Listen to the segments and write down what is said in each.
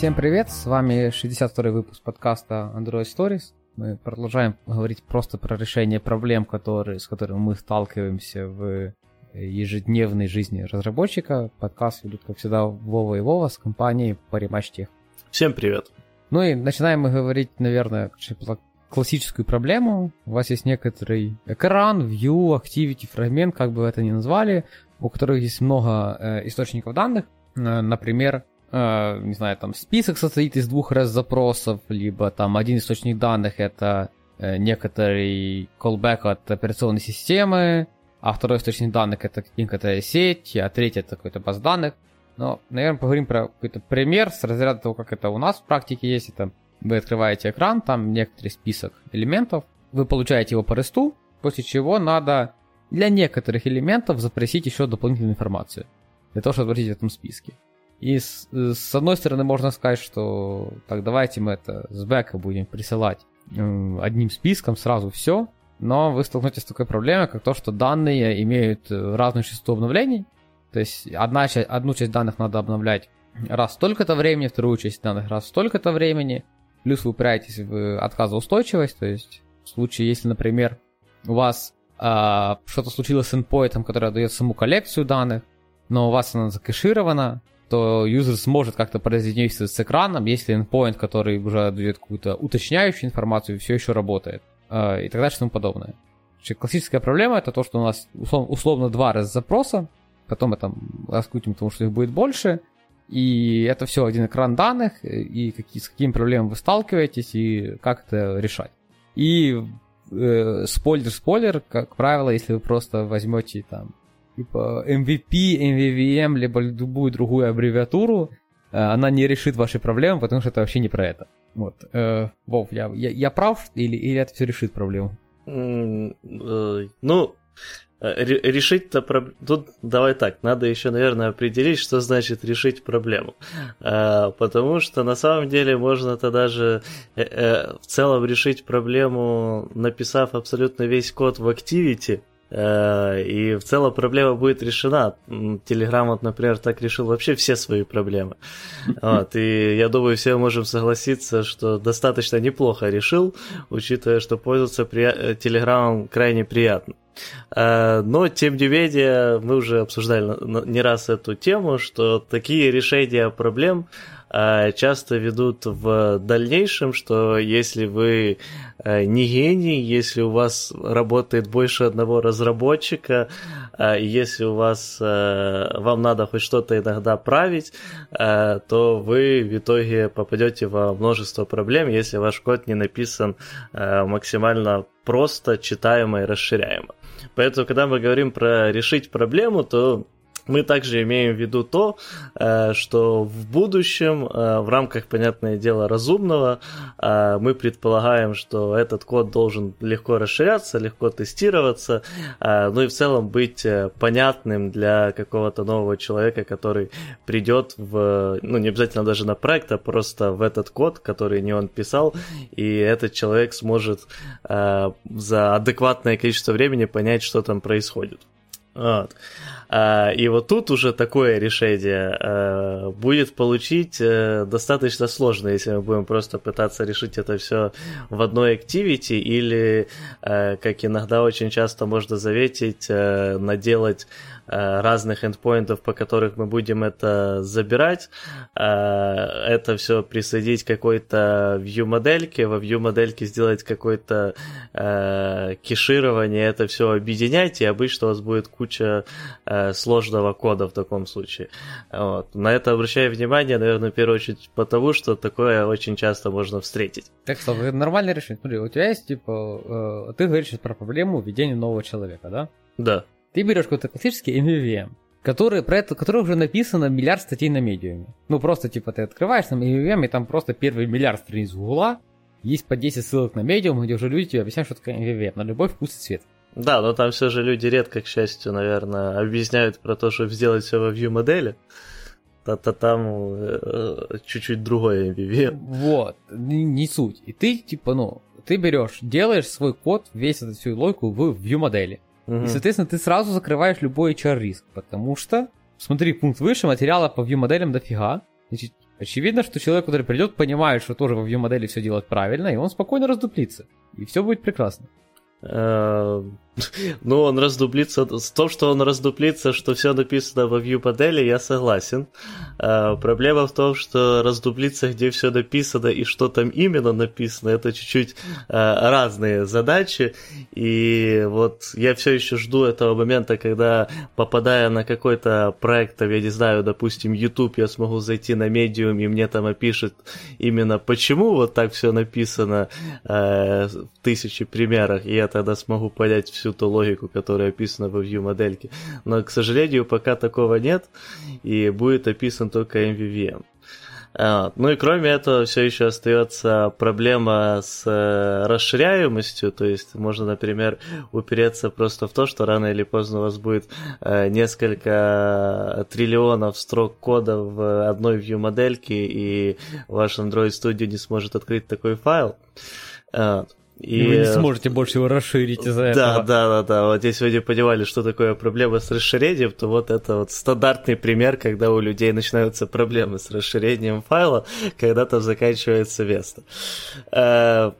Всем привет, с вами 62 выпуск подкаста Android Stories. Мы продолжаем говорить просто про решение проблем, которые, с которыми мы сталкиваемся в ежедневной жизни разработчика. Подкаст ведут, как всегда, Вова и Вова с компанией Parimatch Всем привет. Ну и начинаем мы говорить, наверное, классическую проблему. У вас есть некоторый экран, view, activity, фрагмент, как бы вы это ни назвали, у которых есть много э, источников данных. Э, например, э, не знаю, там список состоит из двух раз запросов, либо там один источник данных это э, некоторый callback от операционной системы, а второй источник данных это некоторая сеть, а третий это какой-то баз данных. Но, наверное, поговорим про какой-то пример с разряда того, как это у нас в практике есть. Это вы открываете экран, там некоторый список элементов, вы получаете его по ресту, после чего надо для некоторых элементов запросить еще дополнительную информацию, для того, чтобы обратить в этом списке. И с, с одной стороны можно сказать, что так давайте мы это с бэка будем присылать одним списком сразу все, но вы столкнетесь с такой проблемой, как то, что данные имеют э, разную частоту обновлений. То есть одна одну часть данных надо обновлять раз столько-то времени, вторую часть данных раз столько-то времени, плюс вы упираетесь в отказоустойчивость, то есть в случае, если, например, у вас э, что-то случилось с endpoint, который дает саму коллекцию данных, но у вас она закэширована, то юзер сможет как-то производительствовать с экраном, если endpoint, который уже дает какую-то уточняющую информацию, все еще работает. Э, и так далее, и тому подобное. Классическая проблема это то, что у нас условно два раз запроса, потом это раскрутим, потому что их будет больше, и это все один экран данных, и какие, с какими проблемами вы сталкиваетесь, и как это решать. И э, спойлер-спойлер, как правило, если вы просто возьмете там типа MVP, MVVM, либо любую другую аббревиатуру, э, она не решит ваши проблемы, потому что это вообще не про это. Вот. Э, Вов, я, я, я прав или, или это все решит проблему? Э, ну, Э, решить-то проб... тут давай так, надо еще, наверное, определить, что значит решить проблему, потому что на самом деле можно то даже в целом решить проблему, написав абсолютно весь код в Activity, и в целом проблема будет решена. Telegram, вот, например, так решил вообще все свои проблемы. Вот, и я думаю, все можем согласиться, что достаточно неплохо решил, учитывая, что пользоваться при... Telegram крайне приятно. Э, но, тем не менее, мы уже обсуждали не раз эту тему, что такие решения проблем э, часто ведут в дальнейшем, что если вы э, не гений, если у вас работает больше одного разработчика, если у вас вам надо хоть что-то иногда править, то вы в итоге попадете во множество проблем, если ваш код не написан максимально просто, читаемо и расширяемо. Поэтому, когда мы говорим про решить проблему, то мы также имеем в виду то, э, что в будущем, э, в рамках, понятное дело, разумного, э, мы предполагаем, что этот код должен легко расширяться, легко тестироваться, ну и в целом быть понятным для какого-то нового человека, который придет в, ну не обязательно даже на проект, а просто в этот код, который не он писал, и этот человек сможет за адекватное количество времени понять, что там происходит. Вот. А, и вот тут уже такое решение а, будет получить а, достаточно сложно, если мы будем просто пытаться решить это все в одной activity или, а, как иногда очень часто можно заметить, а, наделать разных эндпоинтов, по которых мы будем это забирать. Э, это все присоединить какой-то view модельке, во view модельке сделать какое-то э, кеширование, это все объединять, и обычно у вас будет куча сложного кода в таком случае. Вот. На это обращаю внимание, наверное, в первую очередь потому, что такое очень часто можно встретить. Так что, нормальное решение. Смотри, у тебя есть, типа, ты говоришь про проблему введения нового человека, да? Да. Ты берешь какой-то классический MVVM, который, про это, который уже написано миллиард статей на медиуме. Ну, просто, типа, ты открываешь там MVVM, и там просто первый миллиард страниц Гугла, есть по 10 ссылок на медиум, где уже люди тебе объясняют, что такое MVVM, на любой вкус и цвет. Да, но там все же люди редко, к счастью, наверное, объясняют про то, что сделать все во view модели. то там э, чуть-чуть другое MVVM. Вот, не, не суть. И ты, типа, ну, ты берешь, делаешь свой код, весь эту всю логику в view модели. Угу. И, соответственно, ты сразу закрываешь любой HR-риск, потому что, смотри, пункт выше, материала по view-моделям дофига. Значит, Очевидно, что человек, который придет, понимает, что тоже во view модели все делать правильно, и он спокойно раздуплится. И все будет прекрасно. Э, ну, он раздуплится. С том, что он раздуплится, что все написано во view модели, я согласен. Э, проблема в том, что раздуплиться, где все написано и что там именно написано, это чуть-чуть э, разные задачи. И вот я все еще жду этого момента, когда, попадая на какой-то проект, я не знаю, допустим, YouTube, я смогу зайти на Medium, и мне там опишет именно почему вот так все написано в тысячи примерах, и я тогда смогу понять всю ту логику, которая описана во view модельке. Но, к сожалению, пока такого нет, и будет описан только MVVM. А, ну и кроме этого, все еще остается проблема с э, расширяемостью, то есть можно, например, упереться просто в то, что рано или поздно у вас будет э, несколько триллионов строк кода в одной view модельке, и ваш Android Studio не сможет открыть такой файл. И вы не сможете больше его расширить из-за да, этого. Да, да, да, да. Вот если вы не понимали, что такое проблема с расширением, то вот это вот стандартный пример, когда у людей начинаются проблемы с расширением файла, когда там заканчивается место. Э,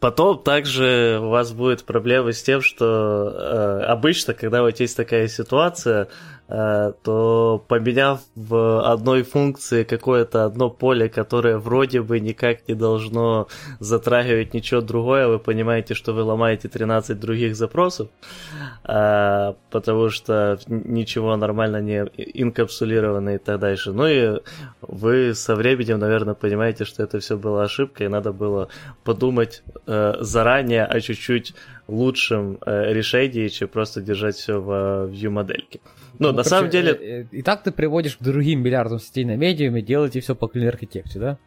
потом также у вас будет проблема с тем, что э, обычно, когда вот есть такая ситуация, то поменяв в одной функции какое-то одно поле, которое вроде бы никак не должно затрагивать ничего другое, вы понимаете, что вы ломаете 13 других запросов, э, потому что ничего нормально не инкапсулировано и так дальше. Ну и вы со временем, наверное, понимаете, что это все была ошибка, и надо было подумать э, заранее о чуть-чуть лучшем решении, чем просто держать все в view модельке. Ну, ну на самом деле... Э, э, и так ты приводишь к другим миллиардам сетей на медиуме, делаете все по clean архитекте, да?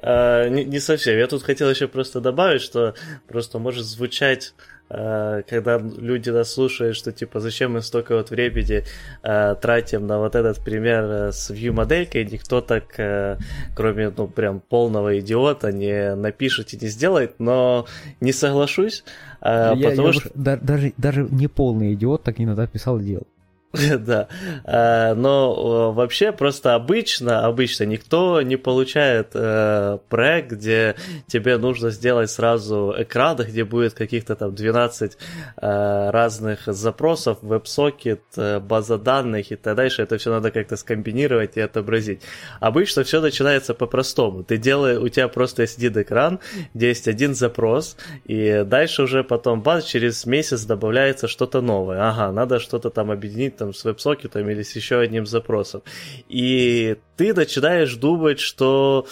А, не, не совсем. Я тут хотел еще просто добавить, что просто может звучать а, когда люди нас слушают, что типа зачем мы столько вот времени а, тратим на вот этот пример э, с view моделькой, никто так, а, кроме ну прям полного идиота, не напишет и не сделает, но не соглашусь, а, я, потому я что... Даже, даже не полный идиот так иногда писал и делал. Да, а, но вообще просто обычно, обычно никто не получает э, проект, где тебе нужно сделать сразу экран, где будет каких-то там 12 э, разных запросов, веб-сокет, э, база данных и так дальше. Это все надо как-то скомбинировать и отобразить. Обычно все начинается по-простому. Ты делаешь, у тебя просто один экран, где есть один запрос, и дальше уже потом бац, через месяц добавляется что-то новое. Ага, надо что-то там объединить там, с веб-сокетом или с еще одним запросом. И ты начинаешь думать, что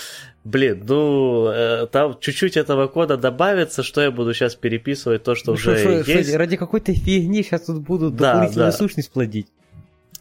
блин, ну, э, там чуть-чуть этого кода добавится, что я буду сейчас переписывать то, что ну, уже шо, есть. Шо, ради какой-то фигни сейчас тут будут да, дополнительную да. сущность плодить.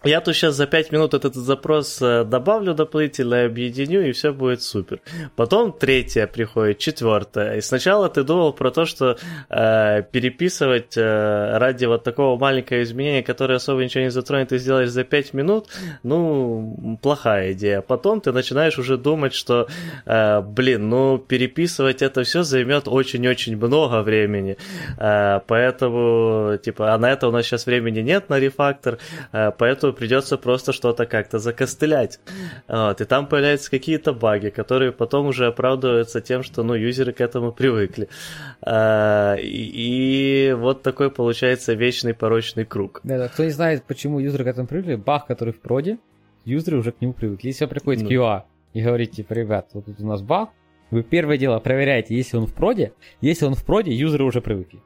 Я тут сейчас за 5 минут этот запрос э, добавлю дополнительно, объединю, и все будет супер. Потом третья приходит, четвертая. И сначала ты думал про то, что э, переписывать э, ради вот такого маленького изменения, которое особо ничего не затронет, ты сделаешь за 5 минут, ну, плохая идея. Потом ты начинаешь уже думать, что, э, блин, ну, переписывать это все займет очень-очень много времени. Э, поэтому, типа, а на это у нас сейчас времени нет на рефактор, э, поэтому придется просто что-то как-то закостылять. Вот, и там появляются какие-то баги, которые потом уже оправдываются тем, что ну, юзеры к этому привыкли. А, и, и вот такой получается вечный порочный круг. Да, да, кто не знает, почему юзеры к этому привыкли, баг, который в проде, юзеры уже к нему привыкли. Если приходит ну. QA и говорит, типа, ребят, вот тут у нас баг, вы первое дело проверяете, если он в проде. Если он в проде, юзеры уже привыкли.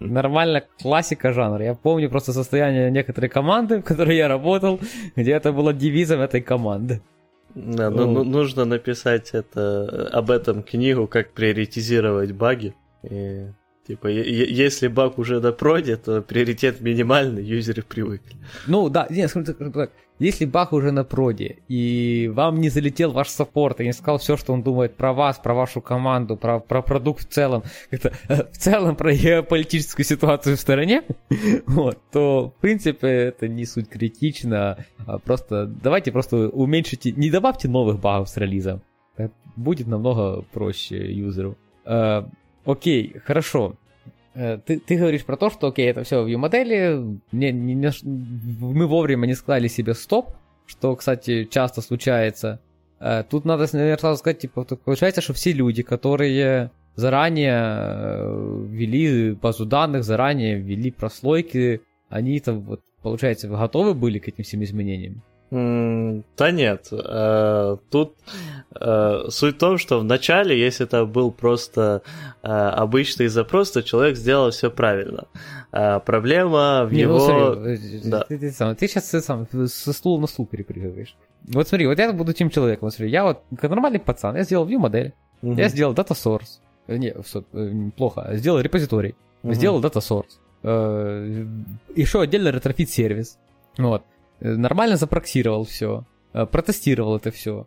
Нормально, классика жанра. Я помню просто состояние некоторой команды, в которой я работал, где это было девизом этой команды. Да, ну, ну, нужно написать это, об этом книгу, как приоритизировать баги. И, типа, если баг уже на проде, то приоритет минимальный, юзеры привыкли. Ну да, нет, скажем так, если баг уже на проде, и вам не залетел ваш саппорт, и не сказал все, что он думает про вас, про вашу команду, про, про продукт в целом, это, в целом про геополитическую ситуацию в стороне, вот, то, в принципе, это не суть критично. А просто давайте просто уменьшите, не добавьте новых багов с релизом. Будет намного проще юзеру. Э, окей, хорошо. Э, ты, ты говоришь про то, что, окей, это все в view-модели, не, не, не, мы вовремя не сказали себе стоп, что, кстати, часто случается. Э, тут надо, наверное, сразу сказать, типа, получается, что все люди, которые заранее э, ввели базу данных, заранее ввели прослойки, они там, вот, получается, готовы были к этим всем изменениям? Да нет. Э, тут э, суть в том, что в начале, если это был просто обычный запрос, то человек сделал все правильно. Проблема в Не, его... Ну, смотри, да. ты, ты, сам, ты сейчас сам со стула на стул перепрыгиваешь. Вот смотри, вот я буду тем человеком, смотри, я вот как нормальный пацан, я сделал view модель, угу. я сделал data source, не, плохо, сделал репозиторий, угу. сделал data source, э, еще отдельно Retrofit сервис, вот, э, нормально запроксировал все, э, протестировал это все.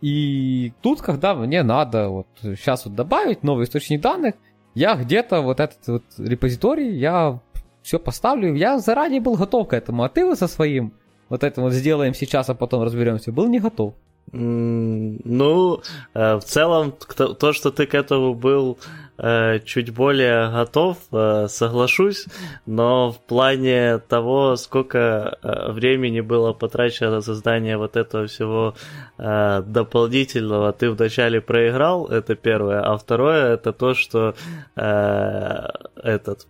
И тут, когда мне надо вот сейчас вот добавить новый источник данных, я где-то вот этот вот репозиторий, я все поставлю, я заранее был готов к этому, а ты вот со своим вот это вот сделаем сейчас, а потом разберемся, был не готов. Ну, э, в целом, то, что ты к этому был э, чуть более готов, э, соглашусь, но в плане того, сколько времени было потрачено на создание вот этого всего дополнительного, ты вначале проиграл, это первое, а второе, это то, что этот,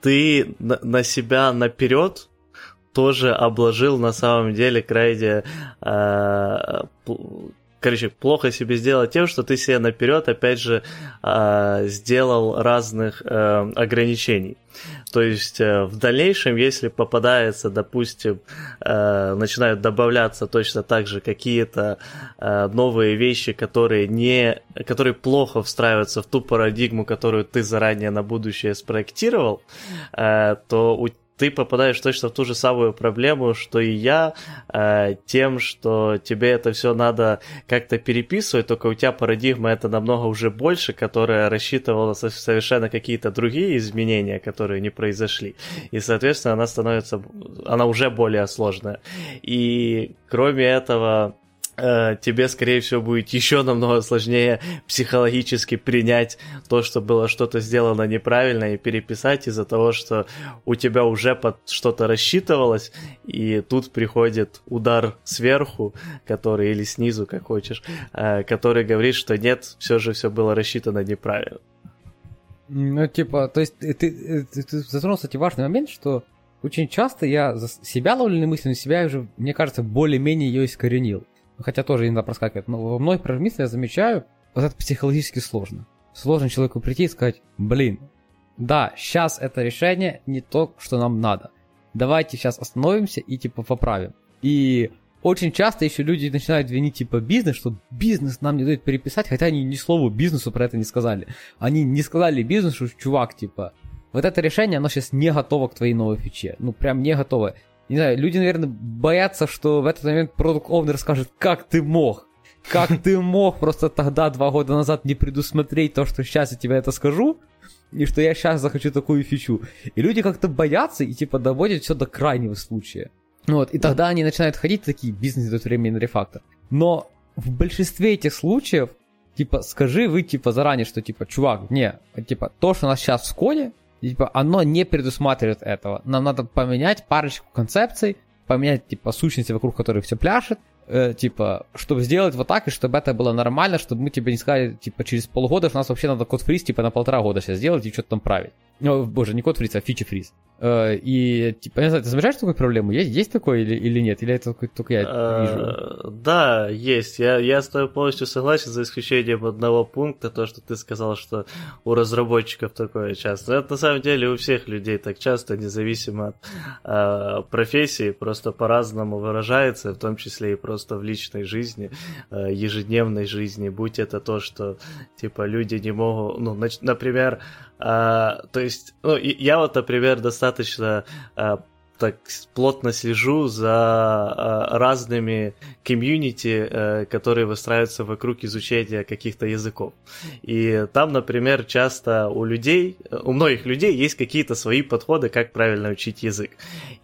ты на себя наперед тоже обложил на самом деле крайне э, короче, плохо себе сделал тем, что ты себе наперед, опять же, э, сделал разных э, ограничений. То есть э, в дальнейшем, если попадается, допустим, э, начинают добавляться точно так же какие-то новые вещи, которые не, которые плохо встраиваются в ту парадигму, которую ты заранее на будущее спроектировал, то у ты попадаешь точно в ту же самую проблему, что и я, э, тем, что тебе это все надо как-то переписывать, только у тебя парадигма это намного уже больше, которая рассчитывала совершенно какие-то другие изменения, которые не произошли. И, соответственно, она становится, она уже более сложная. И кроме этого, тебе, скорее всего, будет еще намного сложнее психологически принять то, что было что-то сделано неправильно и переписать из-за того, что у тебя уже под что-то рассчитывалось, и тут приходит удар сверху, который или снизу, как хочешь, э, который говорит, что нет, все же все было рассчитано неправильно. Ну, типа, то есть ты, ты, ты затронул, кстати, важный момент, что очень часто я за себя ловлю на мысли, но себя уже, мне кажется, более-менее ее искоренил хотя тоже иногда проскакивает, но во многих программистах я замечаю, вот это психологически сложно. Сложно человеку прийти и сказать, блин, да, сейчас это решение не то, что нам надо. Давайте сейчас остановимся и типа поправим. И очень часто еще люди начинают винить типа бизнес, что бизнес нам не дает переписать, хотя они ни слова бизнесу про это не сказали. Они не сказали бизнесу, чувак, типа, вот это решение, оно сейчас не готово к твоей новой фиче. Ну, прям не готово не знаю, люди, наверное, боятся, что в этот момент продукт овнер скажет, как ты мог? Как ты мог просто тогда, два года назад, не предусмотреть то, что сейчас я тебе это скажу, и что я сейчас захочу такую фичу. И люди как-то боятся и типа доводят все до крайнего случая. Вот, и тогда они начинают ходить такие, бизнес идет временный рефактор. Но в большинстве этих случаев, типа, скажи вы, типа, заранее, что, типа, чувак, не, типа, то, что у нас сейчас в коде, типа, оно не предусматривает этого. Нам надо поменять парочку концепций, поменять, типа, сущности, вокруг которых все пляшет, э, типа, чтобы сделать вот так, и чтобы это было нормально, чтобы мы тебе не сказали, типа, через полгода, что у нас вообще надо код фриз, типа, на полтора года сейчас сделать и что-то там править. О, боже, не код фриз, а фичи фриз. Э, и, типа, я не знаю, ты замечаешь такую проблему? Есть, есть такое или, или нет? Или это только, я э, вижу? Да, есть. Я, я с тобой полностью согласен, за исключением одного пункта, то, что ты сказал, что у разработчиков такое часто. Это на самом деле у всех людей так часто, независимо от э, профессии, просто по-разному выражается, в том числе и просто в личной жизни, э, ежедневной жизни, будь это то, что, типа, люди не могут, ну, например, а, то есть, ну, я вот, например, достаточно а, так плотно слежу за а, разными комьюнити, а, которые выстраиваются вокруг изучения каких-то языков. И там, например, часто у людей, у многих людей есть какие-то свои подходы, как правильно учить язык.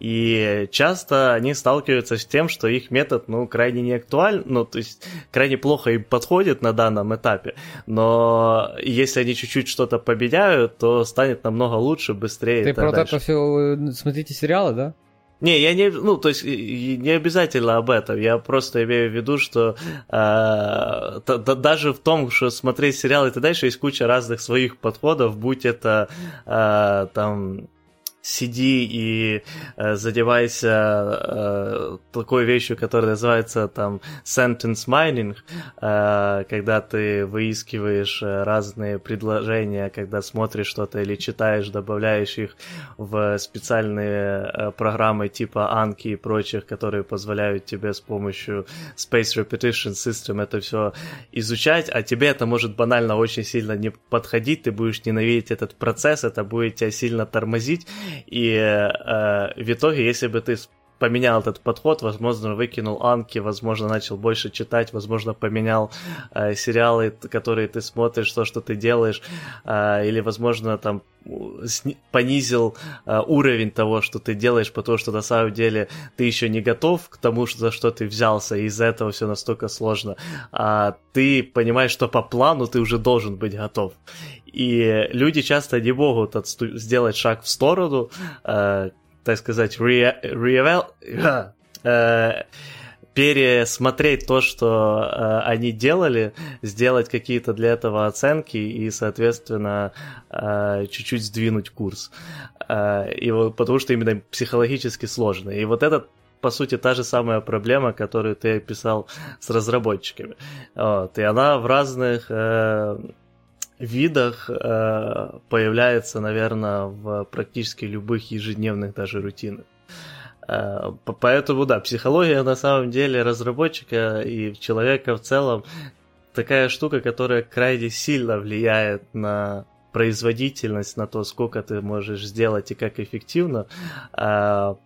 И часто они сталкиваются с тем, что их метод, ну, крайне не актуален, ну, то есть крайне плохо им подходит на данном этапе, но если они чуть-чуть что-то победяют, то станет намного лучше, быстрее. Ты про это все смотрите сериалы, да? Не, я не, ну, то есть не обязательно об этом. Я просто имею в виду, что э, т, т, даже в том, что смотреть сериалы и так дальше, есть куча разных своих подходов, будь это э, там сиди и э, задевайся э, такой вещью, которая называется там sentence mining, э, когда ты выискиваешь э, разные предложения, когда смотришь что-то или читаешь, добавляешь их в специальные э, программы типа Anki и прочих, которые позволяют тебе с помощью Space Repetition System это все изучать, а тебе это может банально очень сильно не подходить, ты будешь ненавидеть этот процесс, это будет тебя сильно тормозить, и э, в итоге, если бы ты поменял этот подход, возможно, выкинул Анки, возможно, начал больше читать, возможно, поменял э, сериалы, которые ты смотришь, то, что ты делаешь, э, или, возможно, там понизил э, уровень того, что ты делаешь, потому что на самом деле ты еще не готов к тому, за что ты взялся, и из-за этого все настолько сложно. А ты понимаешь, что по плану ты уже должен быть готов. И люди часто не могут отсту- сделать шаг в сторону, э, так сказать, ре- ре- э, пересмотреть то, что э, они делали, сделать какие-то для этого оценки и, соответственно, э, чуть-чуть сдвинуть курс. Э, и вот, потому что именно психологически сложно. И вот это по сути, та же самая проблема, которую ты описал с разработчиками. Вот. И она в разных э, видах э, появляется, наверное, в практически любых ежедневных даже рутинах. Э, поэтому, да, психология на самом деле разработчика и человека в целом такая штука, которая крайне сильно влияет на производительность, на то, сколько ты можешь сделать и как эффективно. А,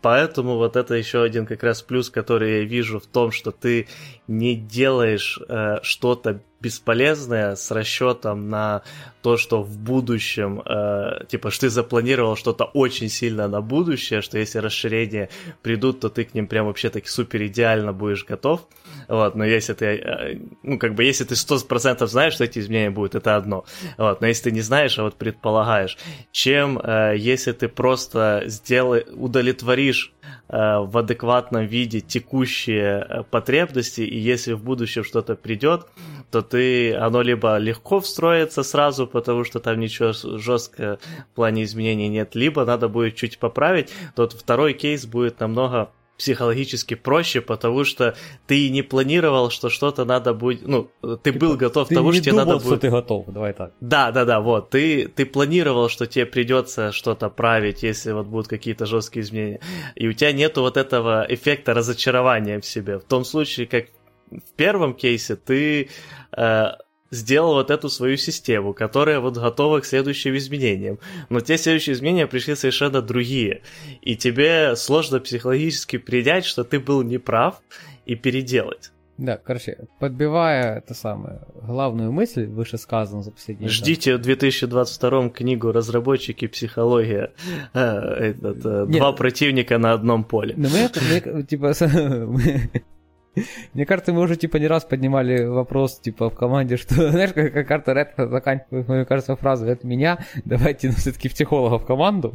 поэтому вот это еще один как раз плюс, который я вижу в том, что ты не делаешь э, что-то бесполезное с расчетом на то, что в будущем, э, типа, что ты запланировал что-то очень сильно на будущее, что если расширения придут, то ты к ним прям вообще таки супер идеально будешь готов. Вот, но если ты, э, ну, как бы, если ты 100% знаешь, что эти изменения будут, это одно. Вот, но если ты не знаешь, а вот предполагаешь, чем э, если ты просто сделай, удовлетворишь в адекватном виде текущие э, потребности, и если в будущем что-то придет, то ты, оно либо легко встроится сразу, потому что там ничего жесткого в плане изменений нет, либо надо будет чуть поправить, то второй кейс будет намного психологически проще, потому что ты не планировал, что что-то надо будет, ну, ты был готов ты того, что тебе надо будет... что ты готов, давай так. Да, да, да, вот, ты, ты планировал, что тебе придется что-то править, если вот будут какие-то жесткие изменения, и у тебя нету вот этого эффекта разочарования в себе. В том случае, как в первом кейсе ты э, сделал вот эту свою систему, которая вот готова к следующим изменениям. Но те следующие изменения пришли совершенно другие. И тебе сложно психологически принять, что ты был неправ и переделать. Да, короче, подбивая это самое, главную мысль, вышесказанную за последние Ждите в 2022 книгу «Разработчики. Психология». Э, этот, э, два противника на одном поле. Ну, мы, мы, типа, Мне кажется, мы уже типа не раз поднимали вопрос типа в команде, что, знаешь, как карта редко заканчивает, мне кажется, фразу «это меня, давайте ну, все-таки психолога в команду».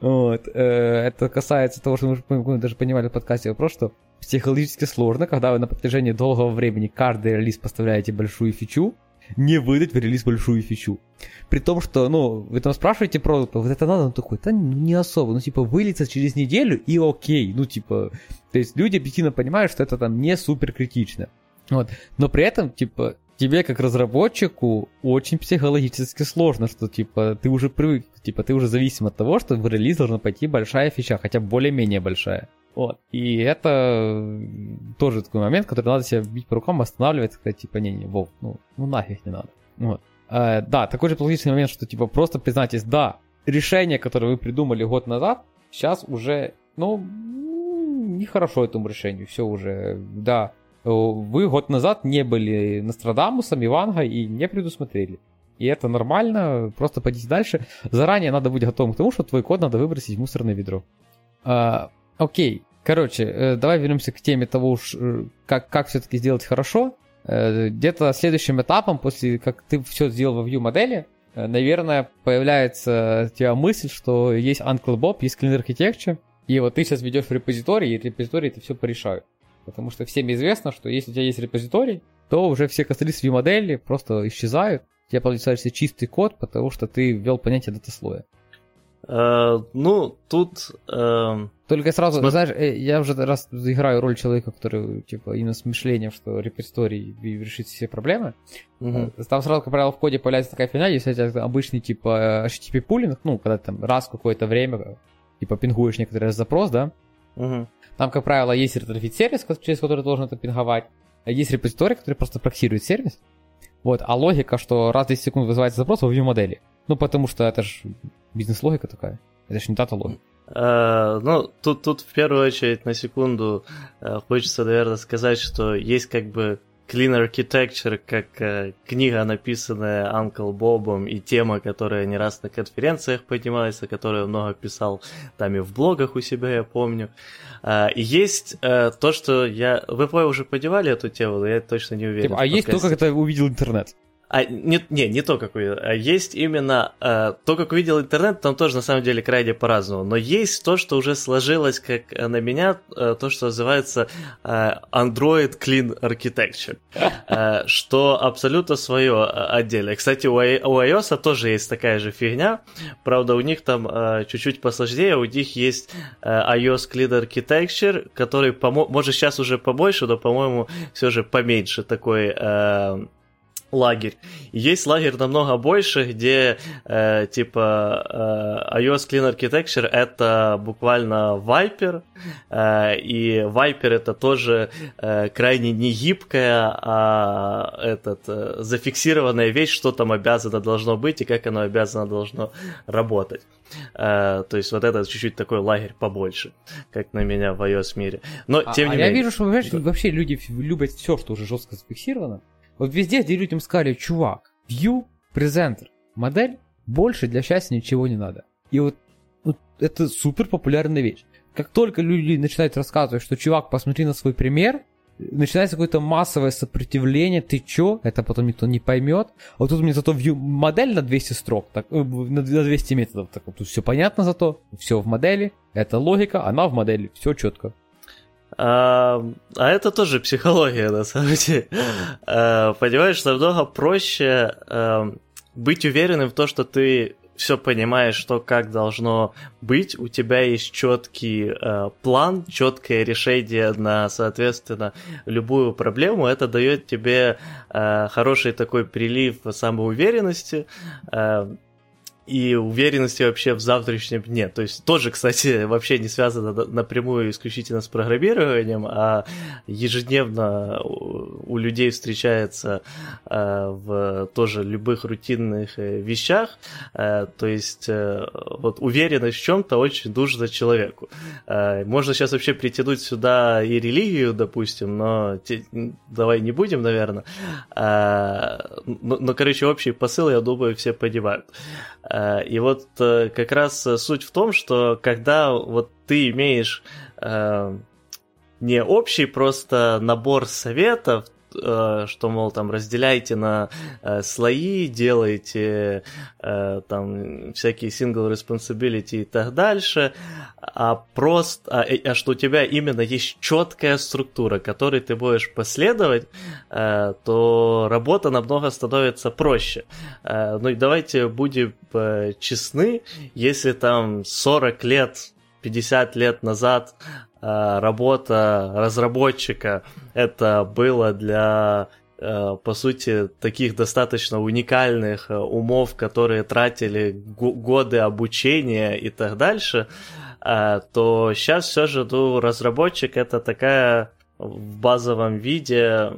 Вот. Э, это касается того, что мы даже понимали в подкасте вопрос, что психологически сложно, когда вы на протяжении долгого времени каждый релиз поставляете большую фичу, не выдать в релиз большую фичу. При том, что, ну, вы там спрашиваете про вот это надо, он такой, да не особо, ну, типа, выльется через неделю и окей, ну, типа, то есть люди объективно понимают, что это там не супер критично. Вот. Но при этом, типа, тебе как разработчику очень психологически сложно, что типа ты уже привык, типа ты уже зависим от того, что в релиз должна пойти большая фича, хотя более-менее большая. Вот. И это тоже такой момент, который надо себя бить по рукам, останавливать, сказать, типа, не-не, Вов, ну, ну нафиг не надо. Вот. А, да, такой же психологический момент, что типа просто признайтесь, да, решение, которое вы придумали год назад, сейчас уже, ну, нехорошо этому решению, все уже, да, вы год назад не были Нострадамусом, Ивангой и не предусмотрели. И это нормально, просто пойдите дальше. Заранее надо быть готовым к тому, что твой код надо выбросить в мусорное ведро. А, окей, короче, э, давай вернемся к теме того, э, как, как все-таки сделать хорошо. Э, где-то следующим этапом, после как ты все сделал во view модели, наверное, появляется у тебя мысль, что есть Uncle Bob, есть Clean Architecture, И вот ты сейчас ведешь репозиторий, и репозиторий это все порешают. Потому что всем известно, что если у тебя есть репозиторий, то уже все остальные модели просто исчезают. Тебя получается чистый код, потому что ты ввел понятие дата-слоя. Uh, ну, тут... Uh, Только сразу, Сма... знаешь, э, я уже раз играю роль человека, который, типа, именно с мышлением, что репозиторий решит все проблемы. Uh-huh. Там сразу, как правило, в коде появляется такая фигня, если у тебя обычный, типа, HTTP polling, ну, когда там раз какое-то время, типа, пингуешь некоторый запрос, да, uh-huh. Там, как правило, есть Retrofit сервис, через который должен это пинговать, а есть репозиторий, который просто проксирует сервис. Вот, а логика, что раз в 10 секунд вызывается запрос в view модели. Ну, потому что это же бизнес-логика такая. Это же не data логика. Э, ну, тут, тут в первую очередь на секунду uh, хочется, наверное, сказать, что есть как бы Clean Architecture, как э, книга, написанная Uncle Бобом, и тема, которая не раз на конференциях поднимается, которую много писал там и в блогах у себя, я помню. Э, и есть э, то, что я... Вы уже подевали эту тему, но я точно не уверен. Типа, а есть то, как это увидел интернет? А, не, не, не то, как увидел. А есть именно э, то, как увидел интернет, там тоже на самом деле крайне по-разному. Но есть то, что уже сложилось, как на меня, э, то, что называется э, Android Clean Architecture. Э, что абсолютно свое э, отдельное. Кстати, у, у iOS тоже есть такая же фигня. Правда, у них там э, чуть-чуть посложнее. У них есть э, iOS Clean Architecture, который, помо- может, сейчас уже побольше, но, по-моему, все же поменьше такой... Э, лагерь. есть лагерь намного больше, где э, типа э, iOS Clean Architecture это буквально Viper, э, и Viper это тоже э, крайне не гибкая, а этот, э, зафиксированная вещь, что там обязано должно быть и как оно обязано должно работать. Uh, то есть вот это чуть-чуть такой лагерь побольше, как на меня в iOS мире. Но а, тем не а менее. Я вижу, что да. вообще люди любят все, что уже жестко зафиксировано. Вот везде, где людям сказали, чувак, view, презентер, модель, больше для счастья ничего не надо. И вот, вот это супер популярная вещь. Как только люди начинают рассказывать, что чувак, посмотри на свой пример, начинается какое-то массовое сопротивление, ты чё, это потом никто не поймет. А вот тут мне зато view модель на 200 строк, так, э, на 200 методов, так вот тут все понятно зато, все в модели, это логика, она в модели, все четко. А, а это тоже психология, на самом деле. А, понимаешь, намного проще а, быть уверенным в том, что ты все понимаешь, что как должно быть, у тебя есть четкий э, план, четкое решение на, соответственно, любую проблему. Это дает тебе э, хороший такой прилив самоуверенности. Э, и уверенности вообще в завтрашнем дне. То есть тоже, кстати, вообще не связано напрямую исключительно с программированием, а ежедневно у людей встречается э, в тоже любых рутинных э, вещах. Э, то есть вот уверенность в чем-то очень нужна человеку. Можно сейчас вообще притянуть сюда и религию, допустим, но давай не будем, наверное. Но, но, короче, общий посыл, я думаю, все понимают. Э, и вот э, как раз суть в том, что когда вот ты имеешь э, не общий просто набор советов, Э, что, мол, там разделяйте на э, слои, делайте э, там всякие single responsibility и так дальше, а просто, а, а что у тебя именно есть четкая структура, которой ты будешь последовать, то работа намного становится проще. Ну и давайте будем честны, если там 40 лет 50 лет назад Э, работа разработчика это было для э, по сути, таких достаточно уникальных э, умов, которые тратили годы обучения и так дальше, то сейчас все же ну, разработчик это такая в базовом виде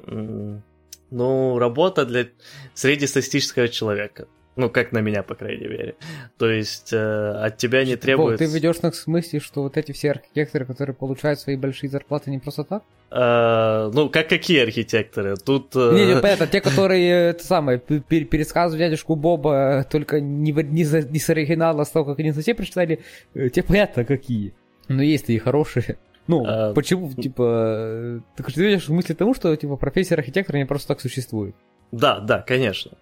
ну, работа для среднестатистического человека. Ну, как на меня, по крайней мере. То есть э, от тебя не требуется... Ты ведешь на смысле, что вот эти все архитекторы, которые получают свои большие зарплаты не просто так? Э, ну, как какие архитекторы? Тут... Э... Не, не, понятно, те, которые, это самое, пересказывают дядюшку Боба только не, не, за, не с оригинала, а с того, как они совсем прочитали, э, те понятно какие. Но есть и хорошие. Ну, а... почему, типа, ты, ты видишь в мысли тому, что, типа, профессия архитектора не просто так существует? Да, да, конечно.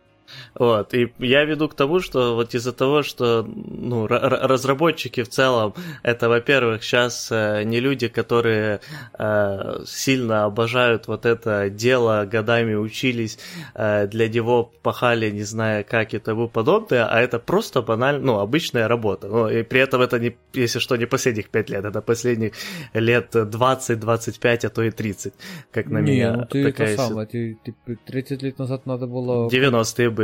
Вот, и я веду к тому, что вот из-за того, что ну, разработчики в целом, это, во-первых, сейчас э, не люди, которые э, сильно обожают вот это дело, годами учились, э, для него пахали, не знаю как и тому подобное, а это просто банально, ну, обычная работа. Ну, и при этом это, не, если что, не последних 5 лет, это последних лет 20-25, а то и 30, как на не, меня. ну ты такая это самое, ты, ты 30 лет назад надо было... 90-е были.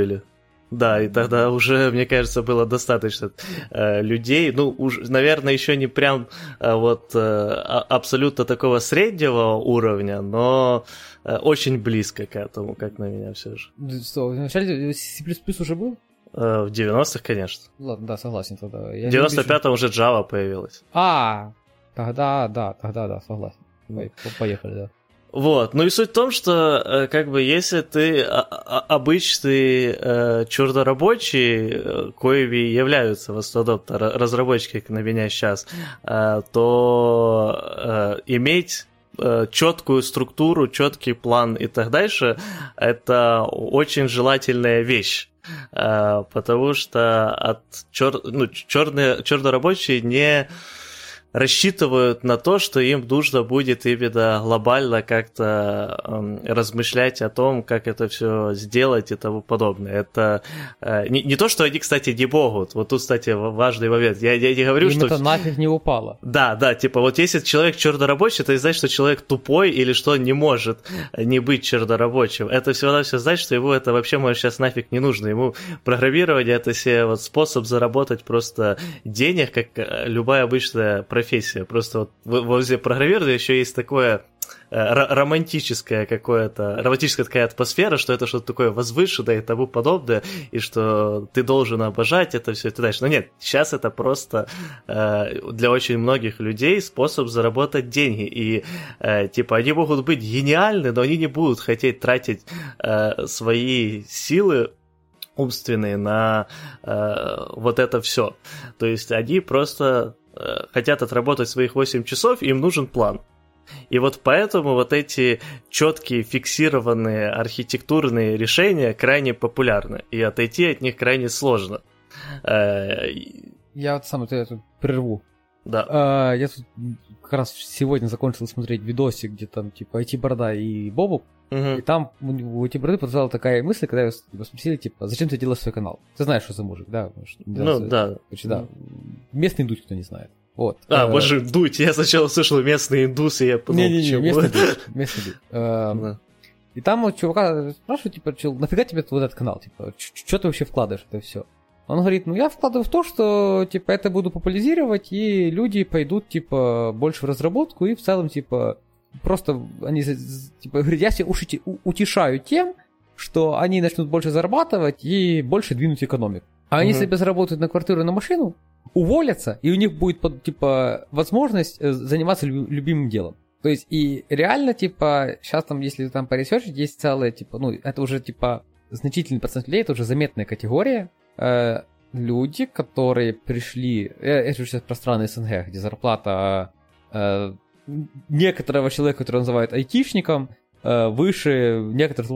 Да, и тогда уже, мне кажется, было достаточно э, людей. Ну, уж, наверное, еще не прям э, вот э, а, абсолютно такого среднего уровня, но э, очень близко к этому, как на меня все же. Что, вначале C++ уже был? Э, в 90-х, конечно. Ладно, да, согласен тогда. Я в 95-м уже Java появилась. А, тогда, да, тогда, да, согласен. Поехали, да. Вот, ну и суть в том, что э, как бы если ты обычный э, чернорабочий, э, коими являются в основном разработчики, на меня сейчас, э, то э, иметь э, четкую структуру, четкий план и так дальше, это очень желательная вещь. Потому что от чер... ну, черные, чернорабочие не рассчитывают на то, что им нужно будет именно глобально как-то э, размышлять о том, как это все сделать и тому подобное. Это э, не, не то, что они, кстати, не могут. Вот тут, кстати, важный момент. Я, я не говорю, им что... это нафиг не упало. Да, да, типа вот если человек чернорабочий, это не значит, что человек тупой или что он не может не быть чернорабочим. Это всегда все значит, что ему это вообще, может, сейчас нафиг не нужно. Ему программирование это себе вот способ заработать просто денег, как э, любая обычная профессия. Просто вот возле программирования еще есть такое э, романтическая какое-то, романтическая такая атмосфера, что это что-то такое возвышенное и тому подобное, и что ты должен обожать это все и так дальше. Но нет, сейчас это просто э, для очень многих людей способ заработать деньги. И э, типа они могут быть гениальны, но они не будут хотеть тратить э, свои силы умственные на э, вот это все. То есть они просто хотят отработать своих 8 часов, им нужен план. И вот поэтому вот эти четкие фиксированные архитектурные решения крайне популярны, и отойти от них крайне сложно. Э, я вот сам это тут прерву. Да. А, я тут как раз сегодня закончил смотреть видосик, где там типа IT-борода и Бобук. Угу. И там у эти бороды подзвала такая мысль, когда его спросили, типа, зачем ты делаешь свой канал? Ты знаешь, что за мужик, да? Ну, да. Короче, да. Местный дуть, кто не знает. Вот. А, э, боже, дуть. Я сначала слышал местные индусы, я подумал, Не-не-не, местный дуть. Местный дуть. Эм, и там вот чувака спрашивают, типа, чел, нафига тебе вот этот канал? Типа, что ты вообще вкладываешь это все? Он говорит, ну я вкладываю в то, что, типа, это буду популяризировать, и люди пойдут, типа, больше в разработку, и в целом, типа, просто они, типа, говорят, я себя утешаю тем, что они начнут больше зарабатывать и больше двинуть экономику. А они угу. себе заработают на квартиру, на машину, уволятся, и у них будет, типа, возможность э, заниматься любимым делом. То есть, и реально, типа, сейчас там, если там поресерчить, есть целая, типа, ну, это уже, типа, значительный процент людей, это уже заметная категория, э, люди, которые пришли, я, я сейчас про страны СНГ, где зарплата э, некоторого человека, который называют айтишником, э, выше некоторых,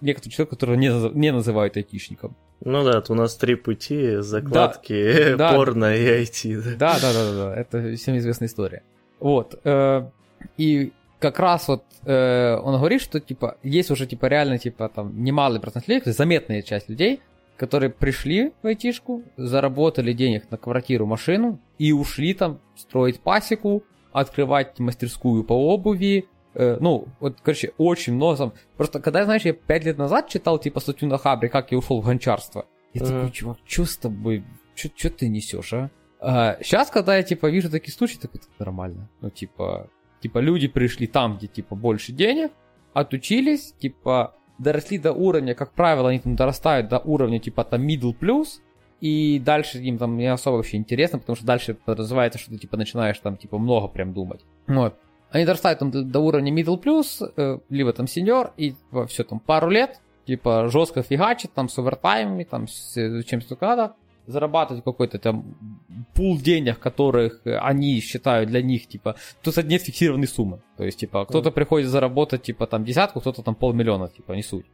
некоторых человек, которого не, не называют айтишником. Ну да, у нас три пути, закладки, да, порно да, и IT. Да. да, да, да, да, это всем известная история. Вот, э, и как раз вот э, он говорит, что типа есть уже типа реально типа там немалый процент людей, заметная часть людей, которые пришли в айтишку, заработали денег на квартиру, машину и ушли там строить пасеку, открывать мастерскую по обуви, э, ну, вот, короче, очень много там. Просто, когда, знаешь, я пять лет назад читал, типа, статью на Хабре, как я ушел в гончарство, я uh-huh. такой, чувак, что с тобой, что ты несешь, а? а? Сейчас, когда я, типа, вижу такие случаи, так это нормально. Ну, типа, типа, люди пришли там, где, типа, больше денег, отучились, типа, доросли до уровня, как правило, они там дорастают до уровня, типа, там, middle plus, и дальше им там не особо вообще интересно, потому что дальше подразумевается, что ты типа начинаешь там типа много прям думать. Вот. Они дорастают там до, до уровня middle plus, э, либо там сеньор, и типа, все там пару лет, типа жестко фигачит, там с овертаймами, там с чем-то надо, зарабатывать какой-то там пул денег, которых они считают для них, типа, тут нет фиксированной суммы. То есть, типа, кто-то приходит заработать, типа, там, десятку, кто-то там полмиллиона, типа, не суть.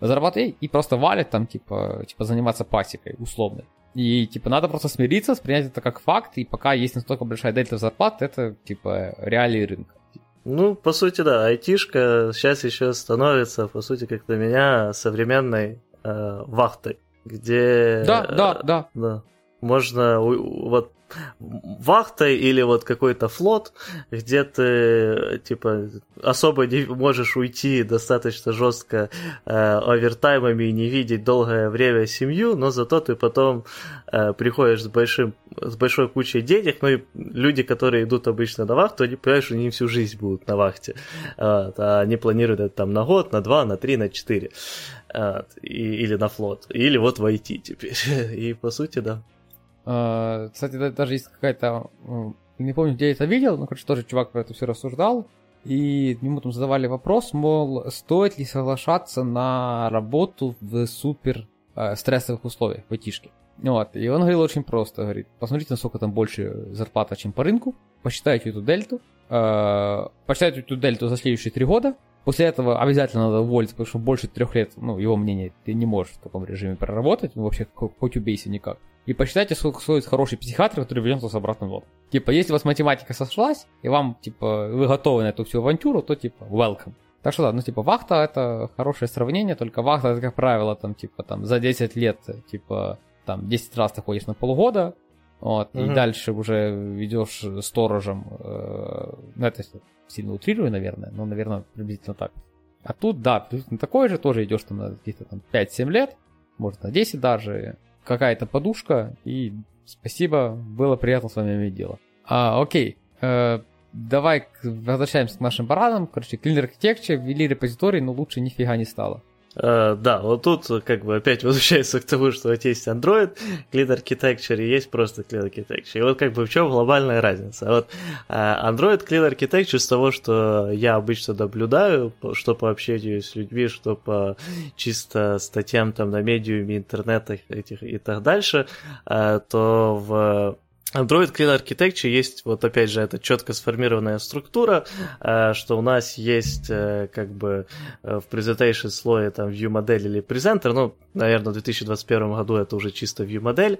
Зарабатывать и просто валит там, типа, типа заниматься пасекой условно. И, типа, надо просто смириться, принять это как факт, и пока есть настолько большая дельта зарплат, это, типа, реалии рынка. Ну, по сути, да, айтишка сейчас еще становится, по сути, как для меня, современной э, вахтой, где... Да, да, да. да. Можно вот вахтой или вот какой-то флот, где ты, типа, особо не можешь уйти достаточно жестко э, овертаймами и не видеть долгое время семью, но зато ты потом э, приходишь с, большим, с большой кучей денег, ну и люди, которые идут обычно на вахту, они понимают, что они всю жизнь будут на вахте, вот, а они планируют это там на год, на два, на три, на четыре, вот, и, или на флот, или вот войти теперь, и по сути, да. А, кстати, даже есть какая-то... Не помню, где я это видел, но, короче, тоже чувак про это все рассуждал. И ему там задавали вопрос, мол, стоит ли соглашаться на работу в супер э, стрессовых условиях, в айтишке. Вот. И он говорил очень просто, говорит, посмотрите, насколько там больше зарплата, чем по рынку, посчитайте эту дельту, э, посчитайте эту дельту за следующие три года, после этого обязательно надо уволиться, потому что больше трех лет, ну, его мнение, ты не можешь в таком режиме проработать, ну, вообще, хоть убейся никак. И посчитайте, сколько стоит хороший психиатр, который вернет вас обратно в лоб. Типа, если у вас математика сошлась, и вам, типа, вы готовы на эту всю авантюру, то, типа, welcome. Так что да, ну, типа, вахта это хорошее сравнение, только вахта это, как правило, там, типа, там, за 10 лет, типа, там, 10 раз ты ходишь на полгода, вот, угу. и дальше уже идешь сторожем, э, ну, это сильно утрирую, наверное, но, наверное, приблизительно так. А тут, да, приблизительно такой же, тоже идешь там на каких-то там 5-7 лет, может, на 10 даже, какая-то подушка, и спасибо, было приятно с вами иметь дело. А, окей, э, давай возвращаемся к нашим парадам. Короче, Clean Architecture ввели репозиторий, но лучше нифига не стало. Uh, да, вот тут как бы опять возвращается к тому, что вот есть Android, Clean Architecture и есть просто Clean Architecture. И вот как бы в чем глобальная разница? Вот uh, Android Clean Architecture с того, что я обычно наблюдаю, что по общению с людьми, что по чисто статьям там на медиуме, интернетах этих и так дальше, то в Android Clean Architecture есть, вот опять же, это четко сформированная структура, э, что у нас есть э, как бы э, в presentation слое там view модель или презентер, ну, наверное, в 2021 году это уже чисто view модель,